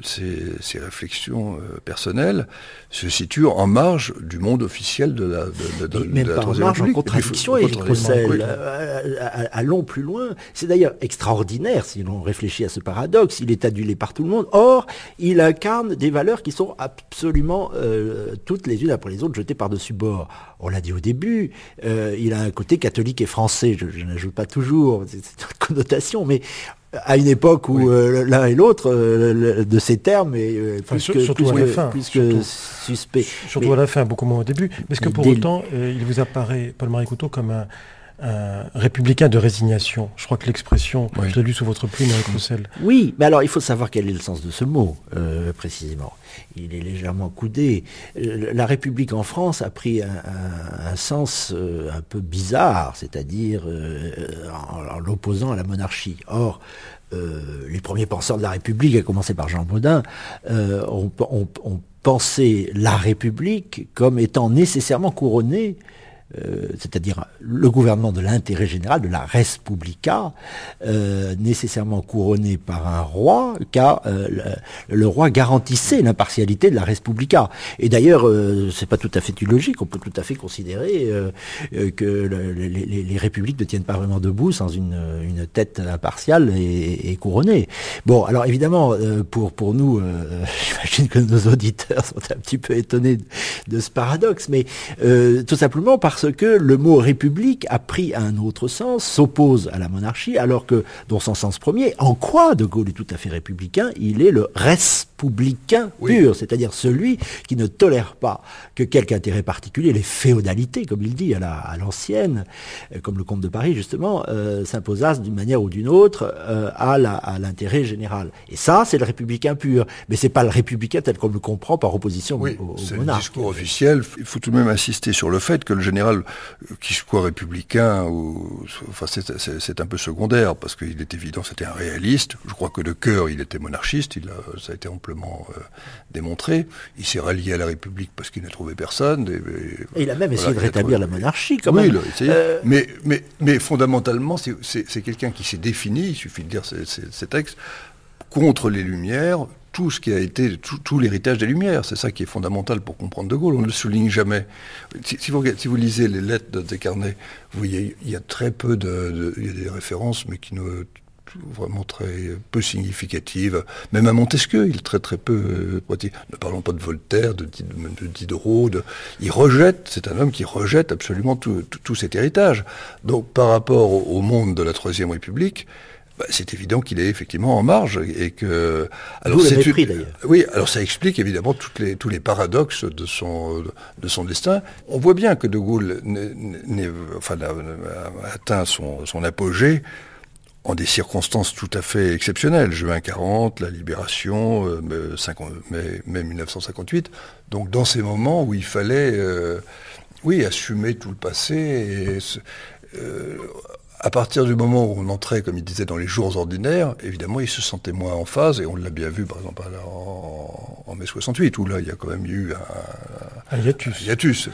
ses, ses réflexions euh, personnelles, se situe en marge du monde officiel de la, de, de,
même
de la
pas en marge, en contradiction avec
Roussel.
Allons plus loin. C'est d'ailleurs extraordinaire si l'on réfléchit à ce paradoxe. Il est adulé par tout le monde. Or, il incarne des valeurs qui sont absolument euh, toutes les unes après les autres jetées par-dessus bord. On l'a dit au début, euh, il a un côté catholique et français. Je, je n'ajoute pas toujours, c'est une connotation, mais à une époque où euh, l'un et l'autre euh, de ces termes est euh, plus que,
surtout
plus
à la fin,
plus
surtout.
suspect.
Surtout
Mais-
à la fin, beaucoup moins au début. Mais est-ce que pour
dès
autant, il vous apparaît, Paul-Marie Couteau, comme un, un républicain de résignation Je crois que l'expression,
Oui.
je l'ai lu sous votre plume, Eric Roussel.
Oui, mais alors il faut savoir quel est le sens de ce mot, euh, précisément. Il est légèrement coudé. Euh, La République en France a pris un, un- un sens euh, un peu bizarre, c'est-à-dire euh, en, en l'opposant à la monarchie. Or, euh, les premiers penseurs de la République, à commencer par Jean Baudin, euh, ont pensé la République comme étant nécessairement couronnée euh, c'est-à-dire le gouvernement de l'intérêt général, de la Respublica, euh, nécessairement couronné par un roi, car euh, le, roi garantissait l'impartialité de la Respublica. Et d'ailleurs, euh, c'est pas tout à fait illogique, on peut tout à fait considérer euh, que le- les, les- républiques ne tiennent pas vraiment debout sans une, une tête impartiale et, et couronnée. Bon, alors évidemment, pour, pour nous, j'imagine que nos auditeurs sont un petit peu étonnés de, de ce paradoxe, mais tout simplement parce que le mot république a pris un autre sens, s'oppose à la monarchie, alors que dans son sens premier, en quoi De Gaulle est tout à fait républicain Il est le respublicain
Oui.
pur, c'est-à-dire celui qui ne tolère pas que quelque intérêt particulier, les féodalités, comme il dit à la- à l'ancienne, euh, comme le comte de Paris justement, euh, s'imposassent d'une manière ou d'une autre euh, à l'intérêt général. Et ça, c'est le républicain pur, mais c'est pas le républicain tel qu'on le comprend par opposition
Oui,
au, au
c'est le
monarque.
discours officiel. Il faut tout de même insister sur le fait que le général, euh, qu'il soit républicain ou, enfin, c'est- un peu secondaire parce qu'il est évident, c'était un réaliste. Je crois que de cœur, il était monarchiste. Il a, ça a été amplement euh, démontré. Il s'est rallié à la République parce qu'il n'a trouvé personne. Et, et-
Et il a même essayé de rétablir la monarchie quand
oui,
même.
il a essayé.
Euh,
mais, mais, mais fondamentalement, c'est- quelqu'un qui s'est défini, il suffit de ces- ces textes, contre les Lumières, tout ce qui a été, tout, l'héritage des Lumières. C'est ça qui est fondamental pour comprendre De Gaulle. On ne le souligne jamais. Si, vous, si vous lisez les lettres de Descarnets, vous voyez, il y a très peu de, il y a des références, mais qui ne vraiment très peu significatives. Même à Montesquieu, il est très très peu euh, pointé. Ne parlons pas de Voltaire, de, Did- de Diderot. de- il rejette, c'est un homme qui rejette absolument tout, tout- cet héritage. Donc par rapport au monde de la Troisième République, bah, c'est évident qu'il est effectivement en marge et que
le
c'est une-
d'ailleurs.
oui, alors ça explique évidemment toutes les, tous les paradoxes de son, de son destin. On voit bien que De Gaulle n'est- n'est- enfin, a, atteint son, son apogée en des circonstances tout à fait exceptionnelles. Juin 40, la libération, euh, mai, 50 mai- mai 1958. Donc dans ces moments où il fallait, euh, oui, assumer tout le passé et euh, à partir du moment où on entrait, comme il disait, dans les jours ordinaires, évidemment, il se sentait moins en phase, et on l'a bien vu, par exemple, en, en mai 68, où là, il y a quand même eu un,
Un hiatus.
un hiatus.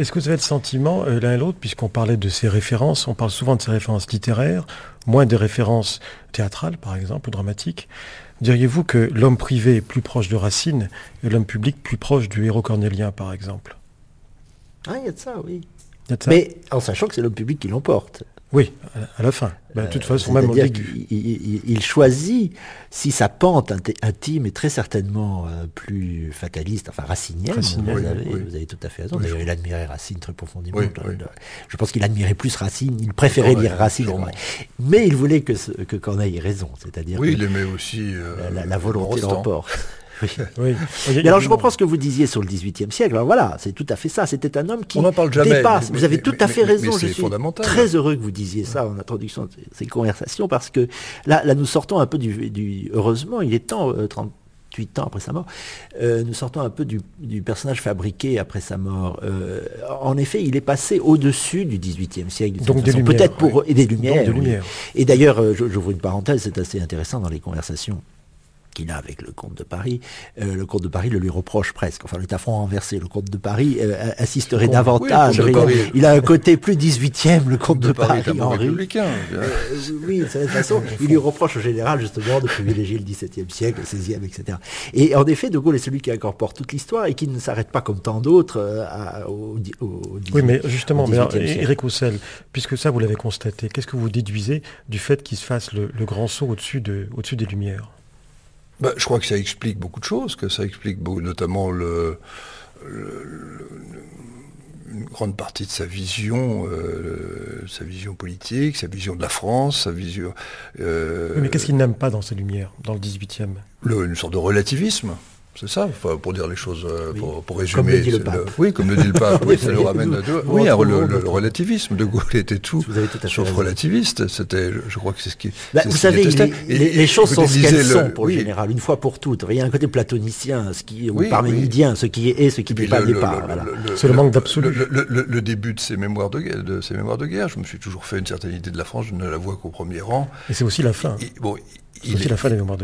Est-ce que vous avez le sentiment, euh, l'un et l'autre, puisqu'on parlait de ces références, on parle souvent de ces références littéraires, moins des références théâtrales, par exemple, ou dramatiques, diriez-vous que l'homme privé est plus proche de Racine et l'homme public plus proche du héros cornélien, par exemple?
Ah, il y a de ça, oui.
De ça?
Mais en sachant que c'est l'homme public qui l'emporte.
Oui, à- la fin. Ben, de toute façon, même au début.
il- il- il choisit, si sa pente inti- intime est très certainement euh, plus fataliste, enfin racinienne,
Racinienne,
vous, avez,
oui.
vous avez tout à fait raison.
Oui,
D'ailleurs, il admirait Racine très profondément.
Oui,
Je- pense qu'il admirait plus Racine, il préférait lire Racine.
sûrement.
Mais il voulait que, que Corneille ait raison, c'est-à-dire
Oui,
que
il aimait aussi euh,
la, la- volonté l'emporte. Oui. Alors je reprends ce que vous disiez sur le XVIIIe siècle. Alors voilà, c'est tout à fait ça. C'était un homme qui
On n'en parle jamais,
dépasse.
mais-
vous avez
mais-
tout
mais-
à fait raison. je
c'est
suis
fondamental.
très heureux que vous disiez ça en introduction de ces conversations parce que là, là nous sortons un peu du, du- heureusement, il est temps. euh, 30 28 ans après sa mort, euh, nous sortons un peu du, personnage fabriqué après sa mort. Euh, en effet, il est passé au-dessus du XVIIIe siècle.
Donc des.
Peut-être pour... Et des lumières.
lumières.
Et d'ailleurs, j'ouvre une parenthèse, c'est assez intéressant dans les conversations qu'il a avec le comte de Paris, euh, le comte de Paris le lui reproche presque. Enfin, le affront renversé. Le comte de Paris euh, assisterait davantage. il, a un côté plus 18e, le comte de, Paris,
Henri.
Euh, oui, de cette façon, il lui reproche au général justement de privilégier le XVIIe siècle, le XVIe, etc. Et en effet, De Gaulle est celui qui incorpore toute l'histoire et qui ne s'arrête pas comme tant d'autres au,
Oui, mais justement, mais Eric Roussel, puisque ça vous l'avez constaté, qu'est-ce que vous déduisez du fait qu'il se fasse le, le grand saut au-dessus de, au-dessus des Lumières?
Bah, je crois que ça explique beaucoup de choses, que ça explique notamment le, une grande partie de sa vision, euh, sa vision politique, sa vision de la France, sa vision.
Euh, mais qu'est-ce qu'il n'aime pas dans ces lumières, dans le 18e
Une sorte de relativisme. C'est ça, pour dire les choses, euh, pour, résumer.
Comme le dit le pape.
oui, comme le dit le pape. oui, ça nous ramène à deux. Oui, le, relativisme. De Gaulle était tout, vous avez tout à sauf relativiste. C'était, je crois que c'est ce qui.
Bah, vous savez, les, choses sont ce qu'elles sont pour le général, une fois pour toutes. Il y a un côté platonicien, ce qui, ou parménidien, ce qui est, ce qui n'est pas départ.
C'est le manque d'absolu.
Le, début de ces mémoires de, guerre, de ces mémoires de guerre, je me suis toujours fait une certaine idée de la France. Je ne la vois qu'au premier rang.
Et c'est aussi la fin.
bon,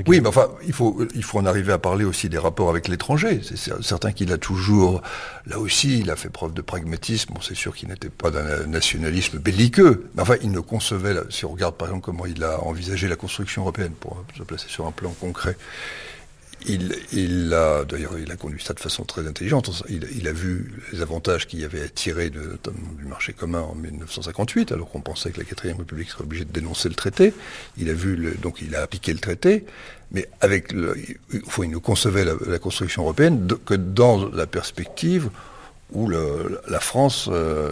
Oui, mais enfin, il faut, en arriver à parler aussi des rapports avec l'étranger. C'est certain qu'il a toujours, là aussi, il a fait preuve de pragmatisme. C'est sûr qu'il n'était pas d'un nationalisme belliqueux. Mais enfin, il ne concevait, si on regarde par exemple comment il a envisagé la construction européenne, pour se placer sur un plan concret, il, a, il conduit ça de façon très intelligente. Il, a vu les avantages qu'il y avait à tirer du marché commun en 1958, alors qu'on pensait que la quatrième République serait obligée de dénoncer le traité. Il a vu, donc il a appliqué le traité, mais avec le, il, ne concevait la, construction européenne que dans la perspective où la France euh,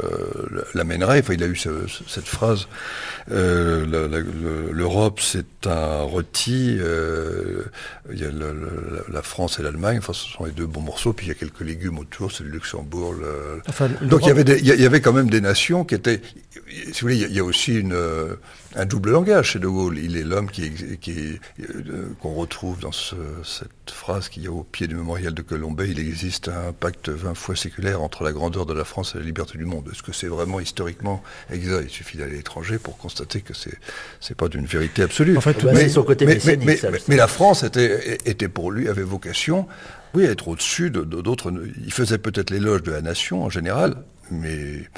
l'amènerait. Enfin, il a eu cette phrase euh, L'Europe, c'est un rôti. Euh, il y a la France et l'Allemagne. Enfin, ce sont les deux bons morceaux. Puis il y a quelques légumes autour. C'est le Luxembourg. Donc il y avait, il y avait quand même des nations qui étaient. Si vous voulez, il y a aussi une un double langage chez De Gaulle. Il est l'homme qui, euh, qu'on retrouve dans cette phrase qu'il y a au pied du mémorial de Colombey. Il existe un pacte vingt fois séculaire entre la grandeur de la France et la liberté du monde. Est-ce que c'est vraiment historiquement exact Il suffit d'aller à l'étranger pour constater que c'est c'est pas d'une vérité absolue.
En fait, mais, son côté mais,
mais, la France était, était pour lui avait vocation, oui, à être au-dessus de d'autres. Il faisait peut-être l'éloge de la nation en général, mais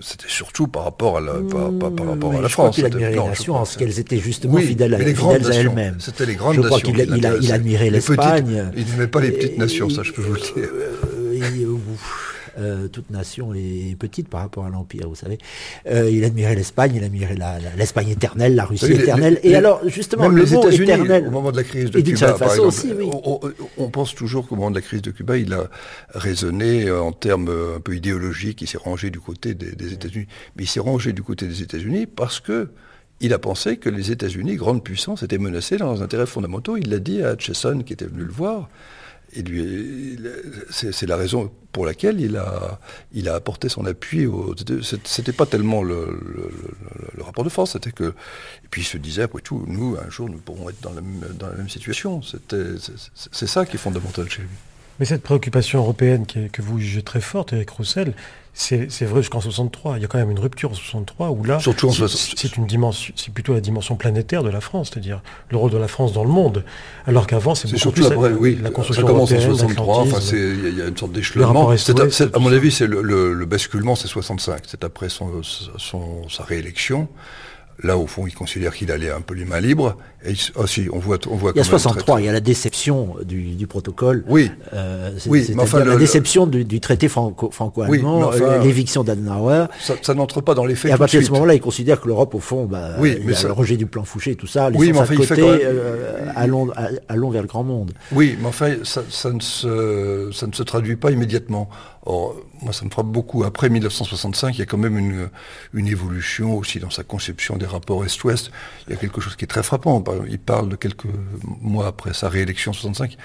c'était surtout par rapport à la, par, rapport à la France.
Il admirait les nations en ce qu'elles étaient justement fidèles, à, elles-mêmes.
C'était les grandes
je
nations.
Je crois qu'il il, admirait l'Espagne.
Il n'aimait pas les petites nations, ça je peux vous le dire.
Euh, euh, toute nation est petite par rapport à l'Empire, vous savez. Euh, il admirait l'Espagne, il admirait l'Espagne éternelle, la Russie éternelle. et alors, justement,
même
le
les États-Unis, au moment de la crise de Cuba, par exemple,
aussi, oui.
on, pense toujours qu'au moment de la crise de Cuba, il a raisonné en termes un peu idéologiques, il s'est rangé du côté des, des États-Unis. Mais il s'est rangé du côté des États-Unis parce que il a pensé que les États-Unis, grande puissance, étaient menacés dans leurs intérêts fondamentaux. Il l'a dit à Hutchison, qui était venu le voir c'est la raison pour laquelle il a, il a apporté son appui. C'était pas tellement le, rapport de force, c'était que. Et puis il se disait, après tout, nous, un jour, nous pourrons être dans la, dans la même situation. C'est ça qui est fondamental chez lui.
Mais cette préoccupation européenne que vous jugez très forte, Eric Roussel, c'est vrai jusqu'en 63. Il y a quand même une rupture en 63 où là, c'est une dimension, c'est plutôt la dimension planétaire de la France, c'est-à-dire le rôle de la France dans le monde. Alors qu'avant, c'est beaucoup plus
après, oui, la construction ça commence en 63. Enfin, il y, a une sorte d'échelonnement. À mon avis, c'est le, basculement, c'est 65. C'est après son, son, sa réélection. Là, au fond, il considère qu'il allait un peu les mains libres. Et aussi, on voit, on voit
il y a 63, il y a la déception du, protocole.
Oui, euh,
oui mais enfin, la déception du, traité franco-allemand, l'éviction d'Adenauer.
Ça, n'entre pas dans les faits.
Et à partir de ce moment-là, il considère que l'Europe, au fond, bah, oui, il y a le rejet du plan Fouché et tout ça, oui, mais enfin, côté, euh, allons, allons, vers le grand monde.
Oui, mais enfin, ça, ça, ne se, ça ne se traduit pas immédiatement. Or, moi, ça me frappe beaucoup. Après 1965, il y a quand même une, une évolution aussi dans sa conception des rapports Est-Ouest. Il y a quelque chose qui est très frappant. Il parle de quelques mois après sa réélection en 65.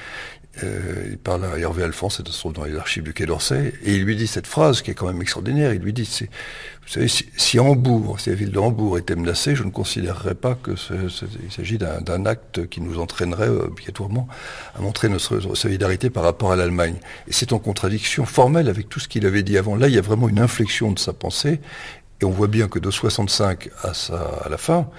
Euh, il parle à Hervé Alphonse, ça se trouve dans les archives du Quai d'Orsay, et il lui dit cette phrase qui est quand même extraordinaire. Il lui dit, vous savez, si, Hambourg, si la ville de Hambourg était menacée, je ne considérerais pas qu'il s'agit d'un acte qui nous entraînerait obligatoirement à montrer notre solidarité par rapport à l'Allemagne. Et c'est en contradiction formelle avec tout ce qu'il avait dit avant. Là, il y a vraiment une inflexion de sa pensée, et on voit bien que de 65 à, à la fin,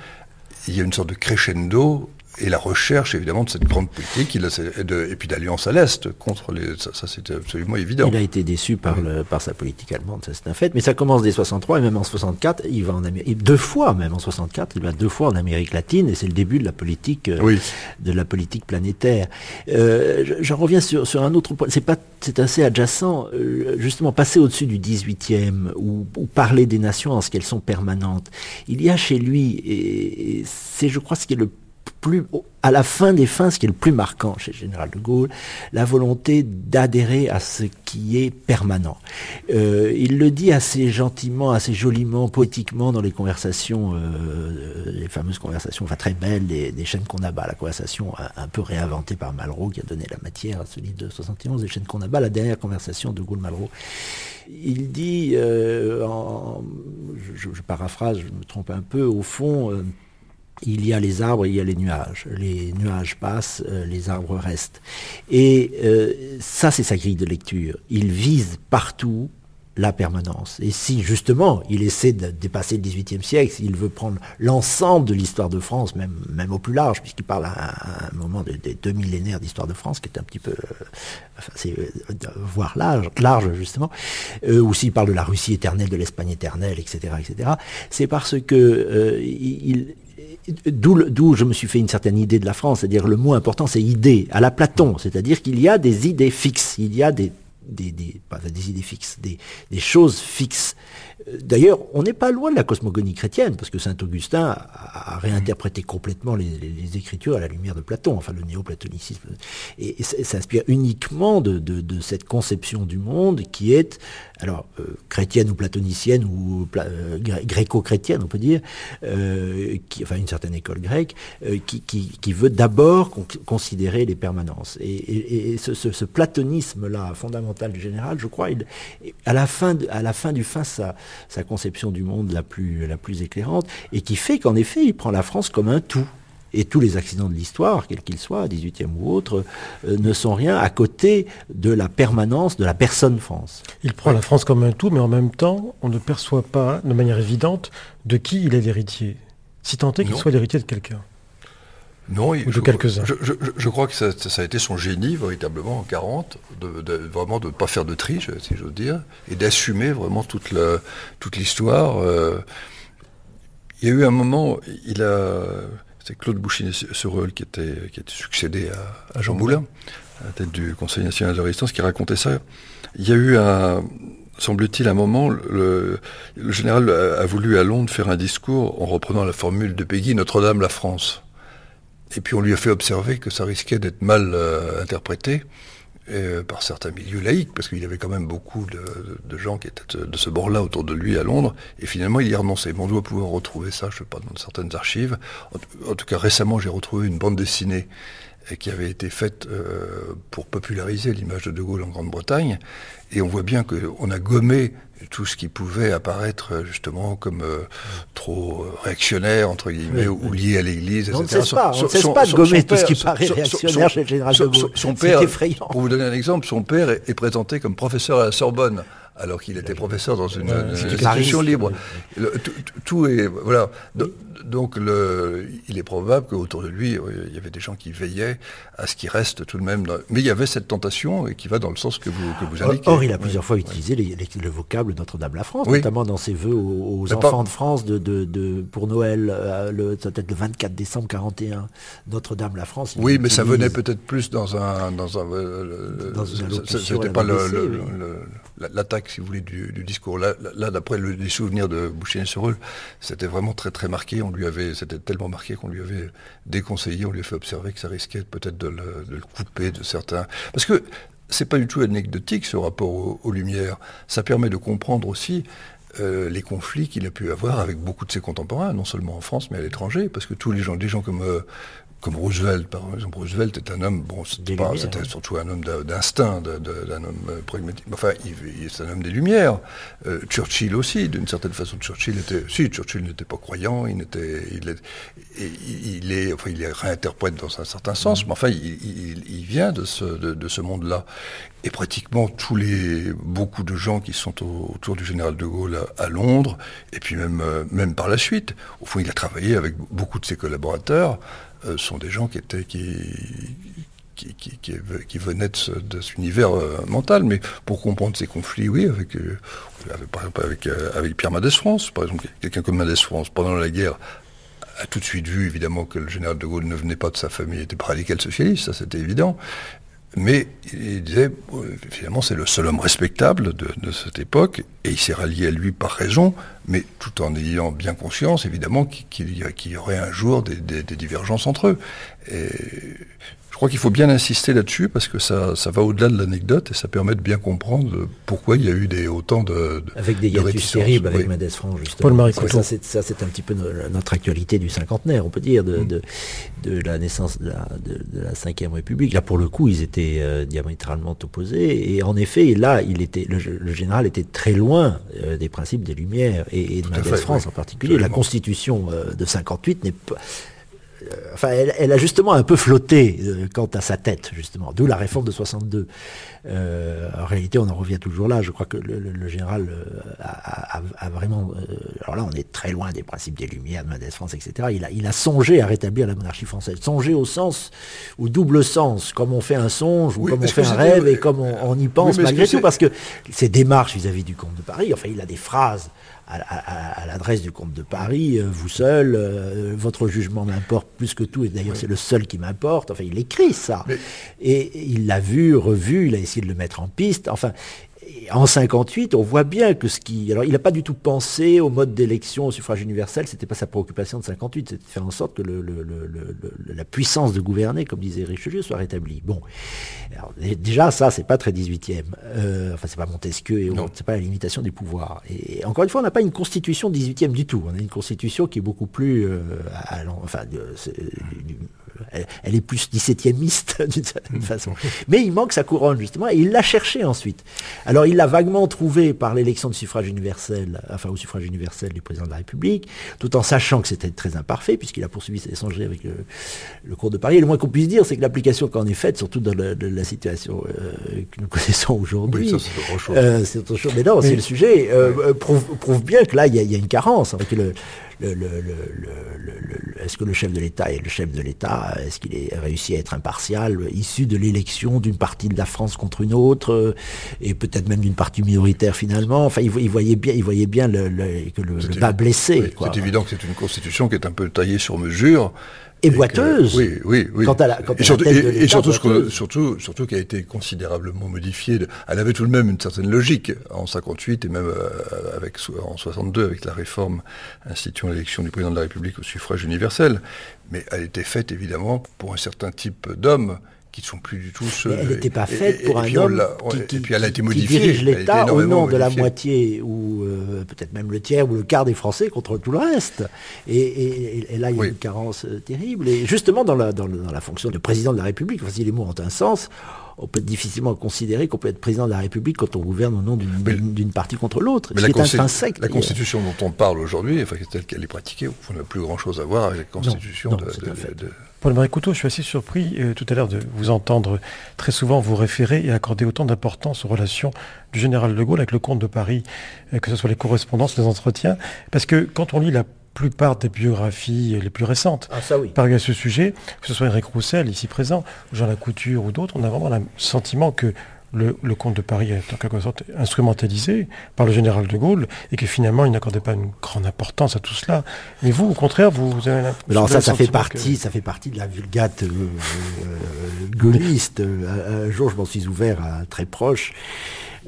il y a une sorte de crescendo et la recherche évidemment de cette grande politique et, de, et puis d'alliance à l'Est contre les... Ça, ça c'était absolument évident.
Il a été déçu par, le, par sa politique allemande, ça c'est un fait. Mais ça commence dès 63 et même en 64, il va en Amérique... Deux fois même en 64, il va deux fois en Amérique latine et c'est le début de la politique, euh, de la politique planétaire. Euh, J'en reviens sur, sur un autre point. C'est pas, c'est assez adjacent. Euh, justement, passer au-dessus du 18e ou, ou, parler des nations en ce qu'elles sont permanentes. Il y a chez lui, et c'est je crois ce qui est le plus, à la fin des fins, ce qui est le plus marquant chez le général de Gaulle, la volonté d'adhérer à ce qui est permanent. Euh, il le dit assez gentiment, assez joliment, poétiquement dans les conversations, euh, les fameuses conversations, enfin très belles, des, chaînes qu'on abat, la conversation un, peu réinventée par Malraux, qui a donné la matière à ce livre de 71, des chaînes qu'on abat, la dernière conversation de Gaulle-Malraux. Il dit, euh, je, paraphrase, je me trompe un peu, au fond, il y a les arbres, il y a les nuages. Les nuages passent, euh, les arbres restent. Et euh, ça, c'est sa grille de lecture. Il vise partout la permanence. Et si justement il essaie de dépasser le XVIIIe siècle, s'il veut prendre l'ensemble de l'histoire de France, même, au plus large, puisqu'il parle à un, moment des deux millénaires d'histoire de France, qui est un petit peu, euh, voire large, large justement, ou s'il parle de la Russie éternelle, de l'Espagne éternelle, etc., etc., c'est parce que il, D'où je me suis fait une certaine idée de la France, c'est-à-dire le mot important c'est idée, à la Platon, c'est-à-dire qu'il y a des idées fixes, il y a des, idées fixes, des, des choses fixes. D'ailleurs, on n'est pas loin de la cosmogonie chrétienne, parce que saint Augustin a, réinterprété complètement les, Écritures à la lumière de Platon, enfin le néo-platonicisme, et, s'inspire uniquement de, cette conception du monde qui est, alors, euh, chrétienne ou platonicienne, ou euh, gréco-chrétienne, on peut dire, euh, enfin une certaine école grecque, qui, veut d'abord considérer les permanences. Et, ce, platonisme-là, fondamental du général, je crois, il, à, la fin, à la fin du fin, sa conception du monde la plus éclairante, et qui fait qu'en effet, il prend la France comme un tout. Et tous les accidents de l'histoire, quels qu'ils soient, 18e ou autres, euh, ne sont rien à côté de la permanence de la personne France.
Il prend la France comme un tout, mais en même temps, on ne perçoit pas de manière évidente de qui il est l'héritier. Si tant est qu'il soit l'héritier de quelqu'un.
Non, je, quelques-uns. Je, crois que ça, a été son génie, véritablement, en 40, de, vraiment de ne pas faire de triche, si j'ose dire, et d'assumer vraiment toute, l'histoire. Euh. il y a eu un moment, il a. C'est Claude Bouchinet-Sereul qui était, qui était succédé à, Jean Moulin, à la tête du Conseil national de résistance, qui racontait ça. Il y a eu un semble-t-il, un moment, le, général a, a, voulu à Londres faire un discours en reprenant la formule de Peggy, Notre-Dame, la France. Et puis on lui a fait observer que ça risquait d'être mal euh, interprété euh, par certains milieux laïcs, parce qu'il y avait quand même beaucoup de, gens qui étaient de ce bord-là autour de lui à Londres, et finalement il y a renoncé. Mais on doit pouvoir retrouver ça, je ne sais pas, dans certaines archives. En, tout cas, récemment, j'ai retrouvé une bande dessinée euh, qui avait été faite pour populariser l'image de De Gaulle en Grande-Bretagne, et on voit bien qu'on a gommé tout ce qui pouvait apparaître euh, justement comme euh, trop euh, réactionnaire, entre guillemets, ou lié à l'Église, etc.
On ne cesse pas, on ne cesse pas de gommer tout ce qui paraît réactionnaire chez le général de Gaulle.
Son père, pour vous donner un exemple, son père est présenté comme professeur à la Sorbonne alors qu'il était professeur dans une, institution libre. tout, est voilà. Donc il est probable qu'autour de lui, il y avait des gens qui veillaient à ce qui reste tout de même. Mais il y avait cette tentation qui va dans le sens que vous, que vous indiquez.
Or, il a plusieurs fois utilisé le vocable Notre-Dame-la-France, notamment dans ses vœux aux, enfants de France de, pour Noël, euh, le, peut-être le 24 décembre 41. Notre-Dame-la-France.
Oui, mais ça venait peut-être plus dans un dans un. Euh, dans C'était pas l'attaque si vous voulez, du, discours. Là, d'après les souvenirs de Boucher-Sereul, c'était vraiment très très marqué. On lui avait, c'était tellement marqué qu'on lui avait déconseillé, on lui a fait observer que ça risquait peut-être de, le, couper de certains. Parce que c'est pas du tout anecdotique ce rapport aux, Lumières. Ça permet de comprendre aussi euh, les conflits qu'il a pu avoir avec beaucoup de ses contemporains, non seulement en France mais à l'étranger, parce que tous les gens, des gens comme euh, comme Roosevelt, par exemple. Roosevelt est un homme, bon, c'était surtout un homme d'instinct, d'un homme euh, pragmatique. Enfin, il, c'est un homme des Lumières. Euh, Churchill aussi, d'une certaine façon. Churchill était, si, Churchill n'était pas croyant, il était, il est, il est, enfin, il est réinterprète dans un certain sens, mais enfin, il, vient de ce, de, ce monde-là. Et pratiquement tous les, beaucoup de gens qui sont autour du général de Gaulle à, Londres, et puis même, euh, même par la suite, au fond, il a travaillé avec beaucoup de ses collaborateurs. Euh, sont des gens qui étaient qui qui, qui, qui, venaient de, ce, de cet univers euh, mental, mais pour comprendre ces conflits, oui, avec, euh, par exemple avec, avec Pierre Mendès France, par exemple, quelqu'un comme Mendès France, pendant la guerre, a tout de suite vu évidemment que le général de Gaulle ne venait pas de sa famille, était radical socialiste, ça c'était évident. Mais il disait, finalement, c'est le seul homme respectable de, cette époque, et il s'est rallié à lui par raison, mais tout en ayant bien conscience, évidemment, qu'il y aurait un jour des, des divergences entre eux. Et je crois qu'il faut bien insister là-dessus parce que ça, ça va au-delà de l'anecdote et ça permet de bien comprendre pourquoi il y a eu des, autant de,
Avec des hiatus terribles avec oui. France, justement. Ça, c'est un petit peu notre actualité du cinquantenaire, on peut dire, de, mm. de, de, la naissance de la, de, la Ve République. Là, pour le coup, ils étaient euh, diamétralement opposés. Et en effet, là, il était, le, général était très loin euh, des principes des Lumières et, de Mendès France en particulier. La Constitution euh, de 58 n'est pas euh, enfin, elle, a justement un peu flotté euh, quant à sa tête, justement, d'où la réforme de 62. Euh, en réalité, on en revient toujours là. Je crois que le, général a, vraiment. alors là, on est très loin des principes des Lumières, de Mendès France, etc. Il a, il a songé à rétablir la monarchie française. Songé au sens, au double sens, comme on fait un songe, ou comme on fait un rêve, et comme on, y pense malgré tout, parce que ses démarches vis-à-vis du comte de Paris, enfin, il a des phrases à, l'adresse du comte de Paris, euh, vous seul, euh, votre jugement m'importe plus que tout, et d'ailleurs c'est le seul qui m'importe. Enfin, il écrit ça. Et il l'a vu, revu, il a essayé de le mettre en piste. Enfin, en 58, on voit bien que ce qui... Alors, il n'a pas du tout pensé au mode d'élection au suffrage universel, c'était pas sa préoccupation de 58, c'était de faire en sorte que le, la puissance de gouverner, comme disait Richelieu, soit rétablie. Bon, alors, déjà, ça, c'est pas très 18e. Euh, enfin, c'est pas Montesquieu et c'est pas la limitation des pouvoirs. Et, encore une fois, on n'a pas une constitution 18e du tout. On a une constitution qui est beaucoup plus... Euh, enfin, elle, est plus 17e d'une certaine mm. façon. Mais il manque sa couronne, justement, et il l'a cherché ensuite. Alors, il l'a vaguement trouvé par l'élection de suffrage universel, enfin, au suffrage universel du président de la République, tout en sachant que c'était très imparfait, puisqu'il a poursuivi ses échanges avec le, cours de Paris. Et le moins qu'on puisse dire, c'est que l'application qu'en est faite, surtout dans la situation euh, que nous connaissons aujourd'hui,
oui, c'est autre chose. Euh,
c'est autre chose. Mais non, c'est le sujet, euh, prouve, bien que là, il y, a une carence. Avec le, est-ce que le chef de l'État est le chef de l'État? Est-ce qu'il est réussi à être impartial, issu de l'élection d'une partie de la France contre une autre, euh, et peut-être même d'une partie minoritaire finalement? Enfin, il, voyait bien, il voyait bien que le, bas blessé.
c'est évident que c'est une constitution qui est un peu taillée sur mesure
et, boiteuse.
oui, oui, oui.
Quant à la,
et, surtout, et, surtout, surtout, surtout, qui a été considérablement modifiée. Elle avait tout de même une certaine logique en 58 et même euh, avec en 62 avec la réforme instituant l'élection du président de la République au suffrage universel. Mais elle était faite évidemment pour un certain type d'hommes qui ne sont plus du tout ceux...
elle n'était pas faite pour un homme qui, dirige l'État au nom de la moitié ou euh, peut-être même le tiers ou le quart des Français contre tout le reste. Et, là, il y a une carence euh, terrible. Et justement, dans la, dans, la fonction de président de la République, si les mots ont un sens, on peut difficilement considérer qu'on peut être président de la République quand on gouverne au nom d'une partie contre l'autre.
Mais la, constitution dont on parle aujourd'hui, enfin, telle qu'elle est pratiquée, on n'a plus grand-chose à voir avec la constitution de,
Paul-Marie Couteau, je suis assez surpris euh, tout à l'heure de vous entendre très souvent vous référer et accorder autant d'importance aux relations du général de Gaulle avec le comte de Paris, euh, que ce soit les correspondances, les entretiens, parce que quand on lit la plupart des biographies les plus récentes
ah, ça, oui.
à ce sujet, que ce soit Eric Roussel ici présent, ou Jean Lacouture ou d'autres, on a vraiment le sentiment que le, comte de Paris est en quelque sorte instrumentalisé par le général de Gaulle et que finalement il n'accordait pas une grande importance à tout cela. Mais vous, au contraire, vous, avez
Alors ça, ça fait partie, ça fait partie de la vulgate euh, euh, gaulliste. un jour, je m'en suis ouvert à très proche.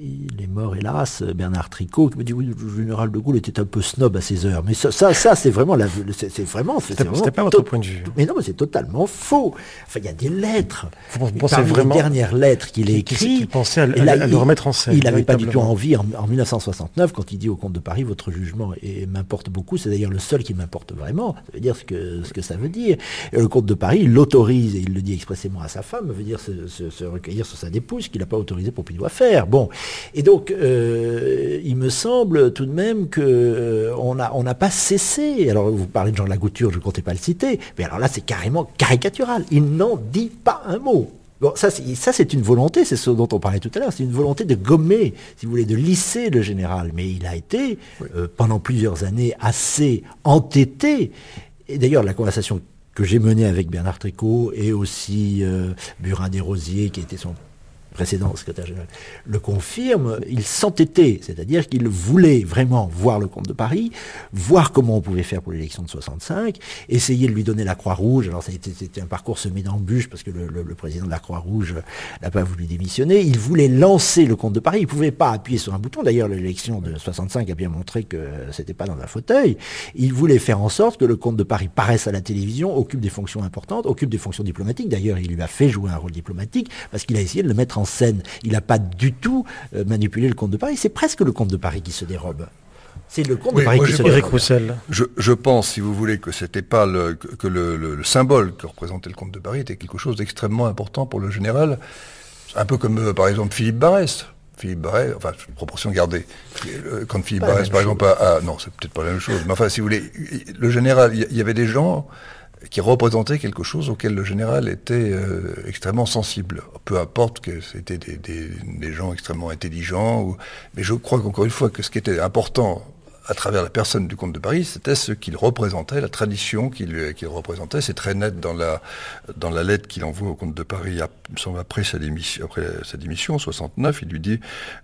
Il est mort hélas, Bernard Tricot, qui me dit oui, le général de Gaulle était un peu snob à ses heures. Mais ça, ça, ça c'est vraiment la, c'est vraiment,
c'était pas votre point de vue.
Mais non, mais c'est totalement faux. Enfin, il y a des lettres.
Vous pensez vraiment
les dernières lettres qu'il a écrites.
Il pensait à, le remettre en scène.
Il n'avait pas du tout envie en, 1969 quand il dit au comte de Paris votre jugement m'importe beaucoup. C'est d'ailleurs le seul qui m'importe vraiment. Ça veut dire ce que ce que ça veut dire. Et le comte de Paris il l'autorise et il le dit expressément à sa femme. Veut dire se, recueillir sur sa dépouille, ce qu'il n'a pas autorisé pour doit faire. Bon, et donc euh, il me semble tout de même que euh, on n'a on pas cessé. Alors vous parlez de Jean de la Gouture, je ne comptais pas le citer, mais alors là c'est carrément caricatural. Il n'en dit pas un mot. Bon, ça, c'est une volonté, c'est ce dont on parlait tout à l'heure, c'est une volonté de gommer, si vous voulez, de lisser le général. Mais il a été, euh, pendant plusieurs années, assez entêté. Et d'ailleurs, la conversation que j'ai menée avec Bernard Tricot et aussi Burin Desrosiers, qui était son précédent secrétaire général, le confirme, il s'entêtait, c'est-à-dire qu'il voulait vraiment voir le comte de Paris, voir comment on pouvait faire pour l'élection de 65, essayer de lui donner la Croix-Rouge. Alors c'était un parcours semé d'embûches parce que le, président de la Croix-Rouge n'a pas voulu démissionner. Il voulait lancer le comte de Paris. Il ne pouvait pas appuyer sur un bouton. D'ailleurs, l'élection de 65 a bien montré que c'était pas dans un fauteuil. Il voulait faire en sorte que le comte de Paris paraisse à la télévision, occupe des fonctions importantes, occupe des fonctions diplomatiques. D'ailleurs, il lui a fait jouer un rôle diplomatique parce qu'il a essayé de le mettre en scène. Il n'a pas du tout euh, manipulé le comte de Paris. C'est presque le comte de Paris qui se dérobe. C'est le comte de Paris qui se dérobe.
Roussel.
Je, pense, si vous voulez, que c'était pas le, que le, symbole que représentait le comte de Paris était quelque chose d'extrêmement important pour le général. Un peu comme, euh, par exemple, Philippe Barès. Philippe Barrès, enfin, proportion gardée. Euh, quand Philippe Barrès, par exemple, a, non, c'est peut-être pas la même chose, mais enfin, si vous voulez, le général, il y, avait des gens qui représentait quelque chose auquel le général était euh, extrêmement sensible. Peu importe que c'était des, des, gens extrêmement intelligents, mais je crois qu'encore une fois que ce qui était important à travers la personne du comte de Paris, c'était ce qu'il représentait, la tradition qu'il représentait. C'est très net dans la, dans la lettre qu'il envoie au comte de Paris, après sa démission, après sa démission, en 69. Il lui dit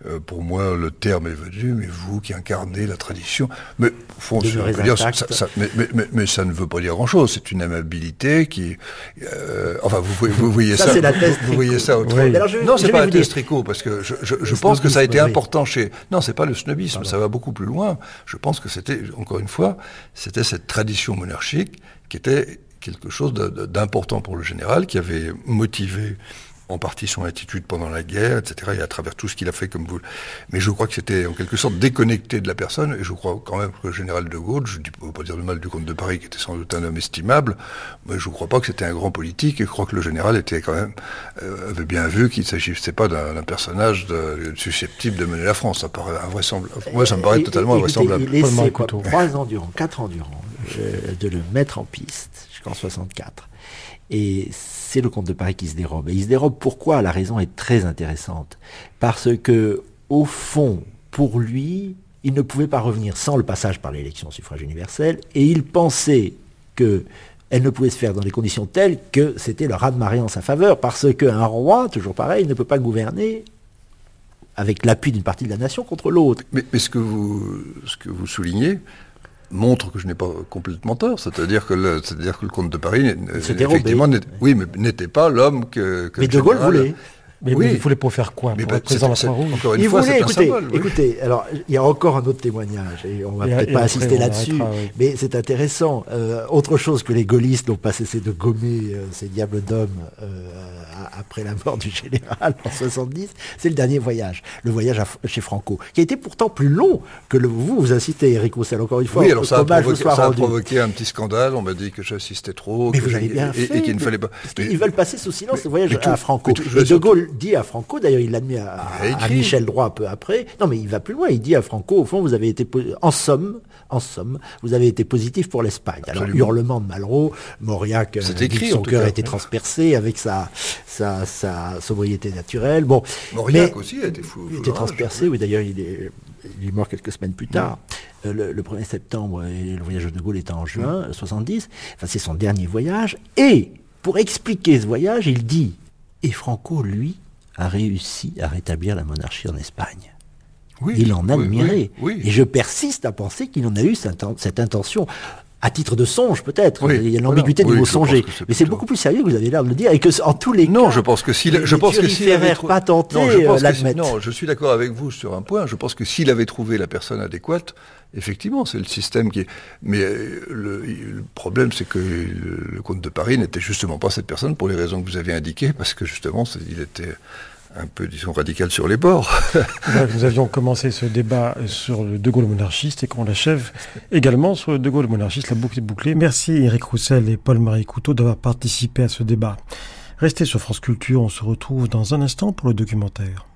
euh, Pour moi, le terme est venu, mais vous qui incarnez la tradition. Mais, fond, dire, ça, ça, mais, mais, mais, ça ne veut pas dire grand-chose. C'est une amabilité qui. Euh, enfin, vous, vous voyez ça.
ça la
vous, voyez ça autrement. Non, c'est pas la thèse tricot, parce que je, je, je pense que ça a été important chez. Non, c'est pas le snobisme, ça va beaucoup plus loin. Je pense que c'était, encore une fois, c'était cette tradition monarchique qui était quelque chose d'important pour le général, qui avait motivé en partie son attitude pendant la guerre, etc., et à travers tout ce qu'il a fait comme vous. Mais je crois que c'était en quelque sorte déconnecté de la personne, et je crois quand même que le général de Gaulle, je ne veux pas dire le mal du comte de Paris, qui était sans doute un homme estimable, mais je ne crois pas que c'était un grand politique, et je crois que le général était quand même, euh, avait bien vu qu'il ne s'agissait pas d'un personnage susceptible de mener la France. Ça paraît invraisemblable. Moi, ça me paraît totalement invraisemblable.
Il essaie, quoi, trois ans durant, quatre ans durant, euh, de le mettre en piste, jusqu'en 64. Et c'est le comte de Paris qui se dérobe. Et il se dérobe pourquoi? La raison est très intéressante. Parce que, au fond, pour lui, il ne pouvait pas revenir sans le passage par l'élection au suffrage universel, et il pensait que elle ne pouvait se faire dans des conditions telles que c'était le raz-de-marée en sa faveur, parce qu'un roi, toujours pareil, ne peut pas gouverner avec l'appui d'une partie de la nation contre l'autre.
Mais, mais, ce, que vous, ce que vous soulignez, montre que je n'ai pas complètement tort. C'est-à-dire que le, c'est-à-dire que le comte de Paris, effectivement, oui, mais n'était pas l'homme que, que
mais De Gaulle voulait.
Mais, oui. il voulait pour faire quoi
mais
Pour bah, présent
Encore une il fois, voulait,
écoutez, écoutez, alors il y a encore un autre témoignage, et on va peut-être pas insister là-dessus, mais c'est intéressant. Euh, autre chose que les gaullistes n'ont pas cessé de gommer euh, ces diables d'hommes euh, après la mort du général en 70, c'est le dernier voyage, le voyage chez Franco, qui a été pourtant plus long que le, vous, vous incitez Eric Roussel, encore une fois.
Oui, alors ça a, provoqué, ça a provoqué, un petit scandale, on m'a dit que j'assistais trop,
mais vous avez bien
et,
fait,
et qu'il ne fallait pas...
Ils veulent passer sous silence le voyage à Franco. et De Gaulle dit à Franco, d'ailleurs il l'a admis à, Michel Droit un peu après, non mais il va plus loin, il dit à Franco, au fond vous avez été, en somme, en somme, vous avez été positif pour l'Espagne. Alors hurlement de Malraux, Mauriac, euh, écrit, son cœur a été transpercé avec sa, sa, sa sobriété naturelle. Bon,
Mauriac aussi a été fou.
Il était transpercé, oui d'ailleurs il est, il est mort quelques semaines plus tard. Euh, le, 1er septembre, et le voyage de Gaulle était en juin 70. Enfin, c'est son dernier voyage. Et pour expliquer ce voyage, il dit, et Franco, lui, a réussi à rétablir la monarchie en Espagne. Oui, il en a admiré. et je persiste à penser qu'il en a eu cette, intention. à titre de songe peut-être.
Oui,
il y a
voilà.
l'ambiguïté du
Oui,
mot
je pense
songer. Mais c'est beaucoup plus sérieux que vous avez l'air de le dire et que en tous les
Non,
cas,
je pense que s'il, je pense que s'il avait
turiféraires
trou-
patentés,
non, je
euh,
que si- non, je suis d'accord avec vous sur un point. Je pense que s'il avait trouvé la personne adéquate, effectivement, c'est le système qui est. Mais euh, le, problème, c'est que le, comte de Paris n'était justement pas cette personne pour les raisons que vous avez indiquées, parce que justement, il était un peu, disons, radical sur les bords.
Nous avions commencé ce débat sur le De Gaulle monarchiste et qu'on l'achève également sur le De Gaulle monarchiste. La boucle est bouclée. Merci Eric Roussel et Paul-Marie Couteau d'avoir participé à ce débat. Restez sur France Culture, on se retrouve dans un instant pour le documentaire.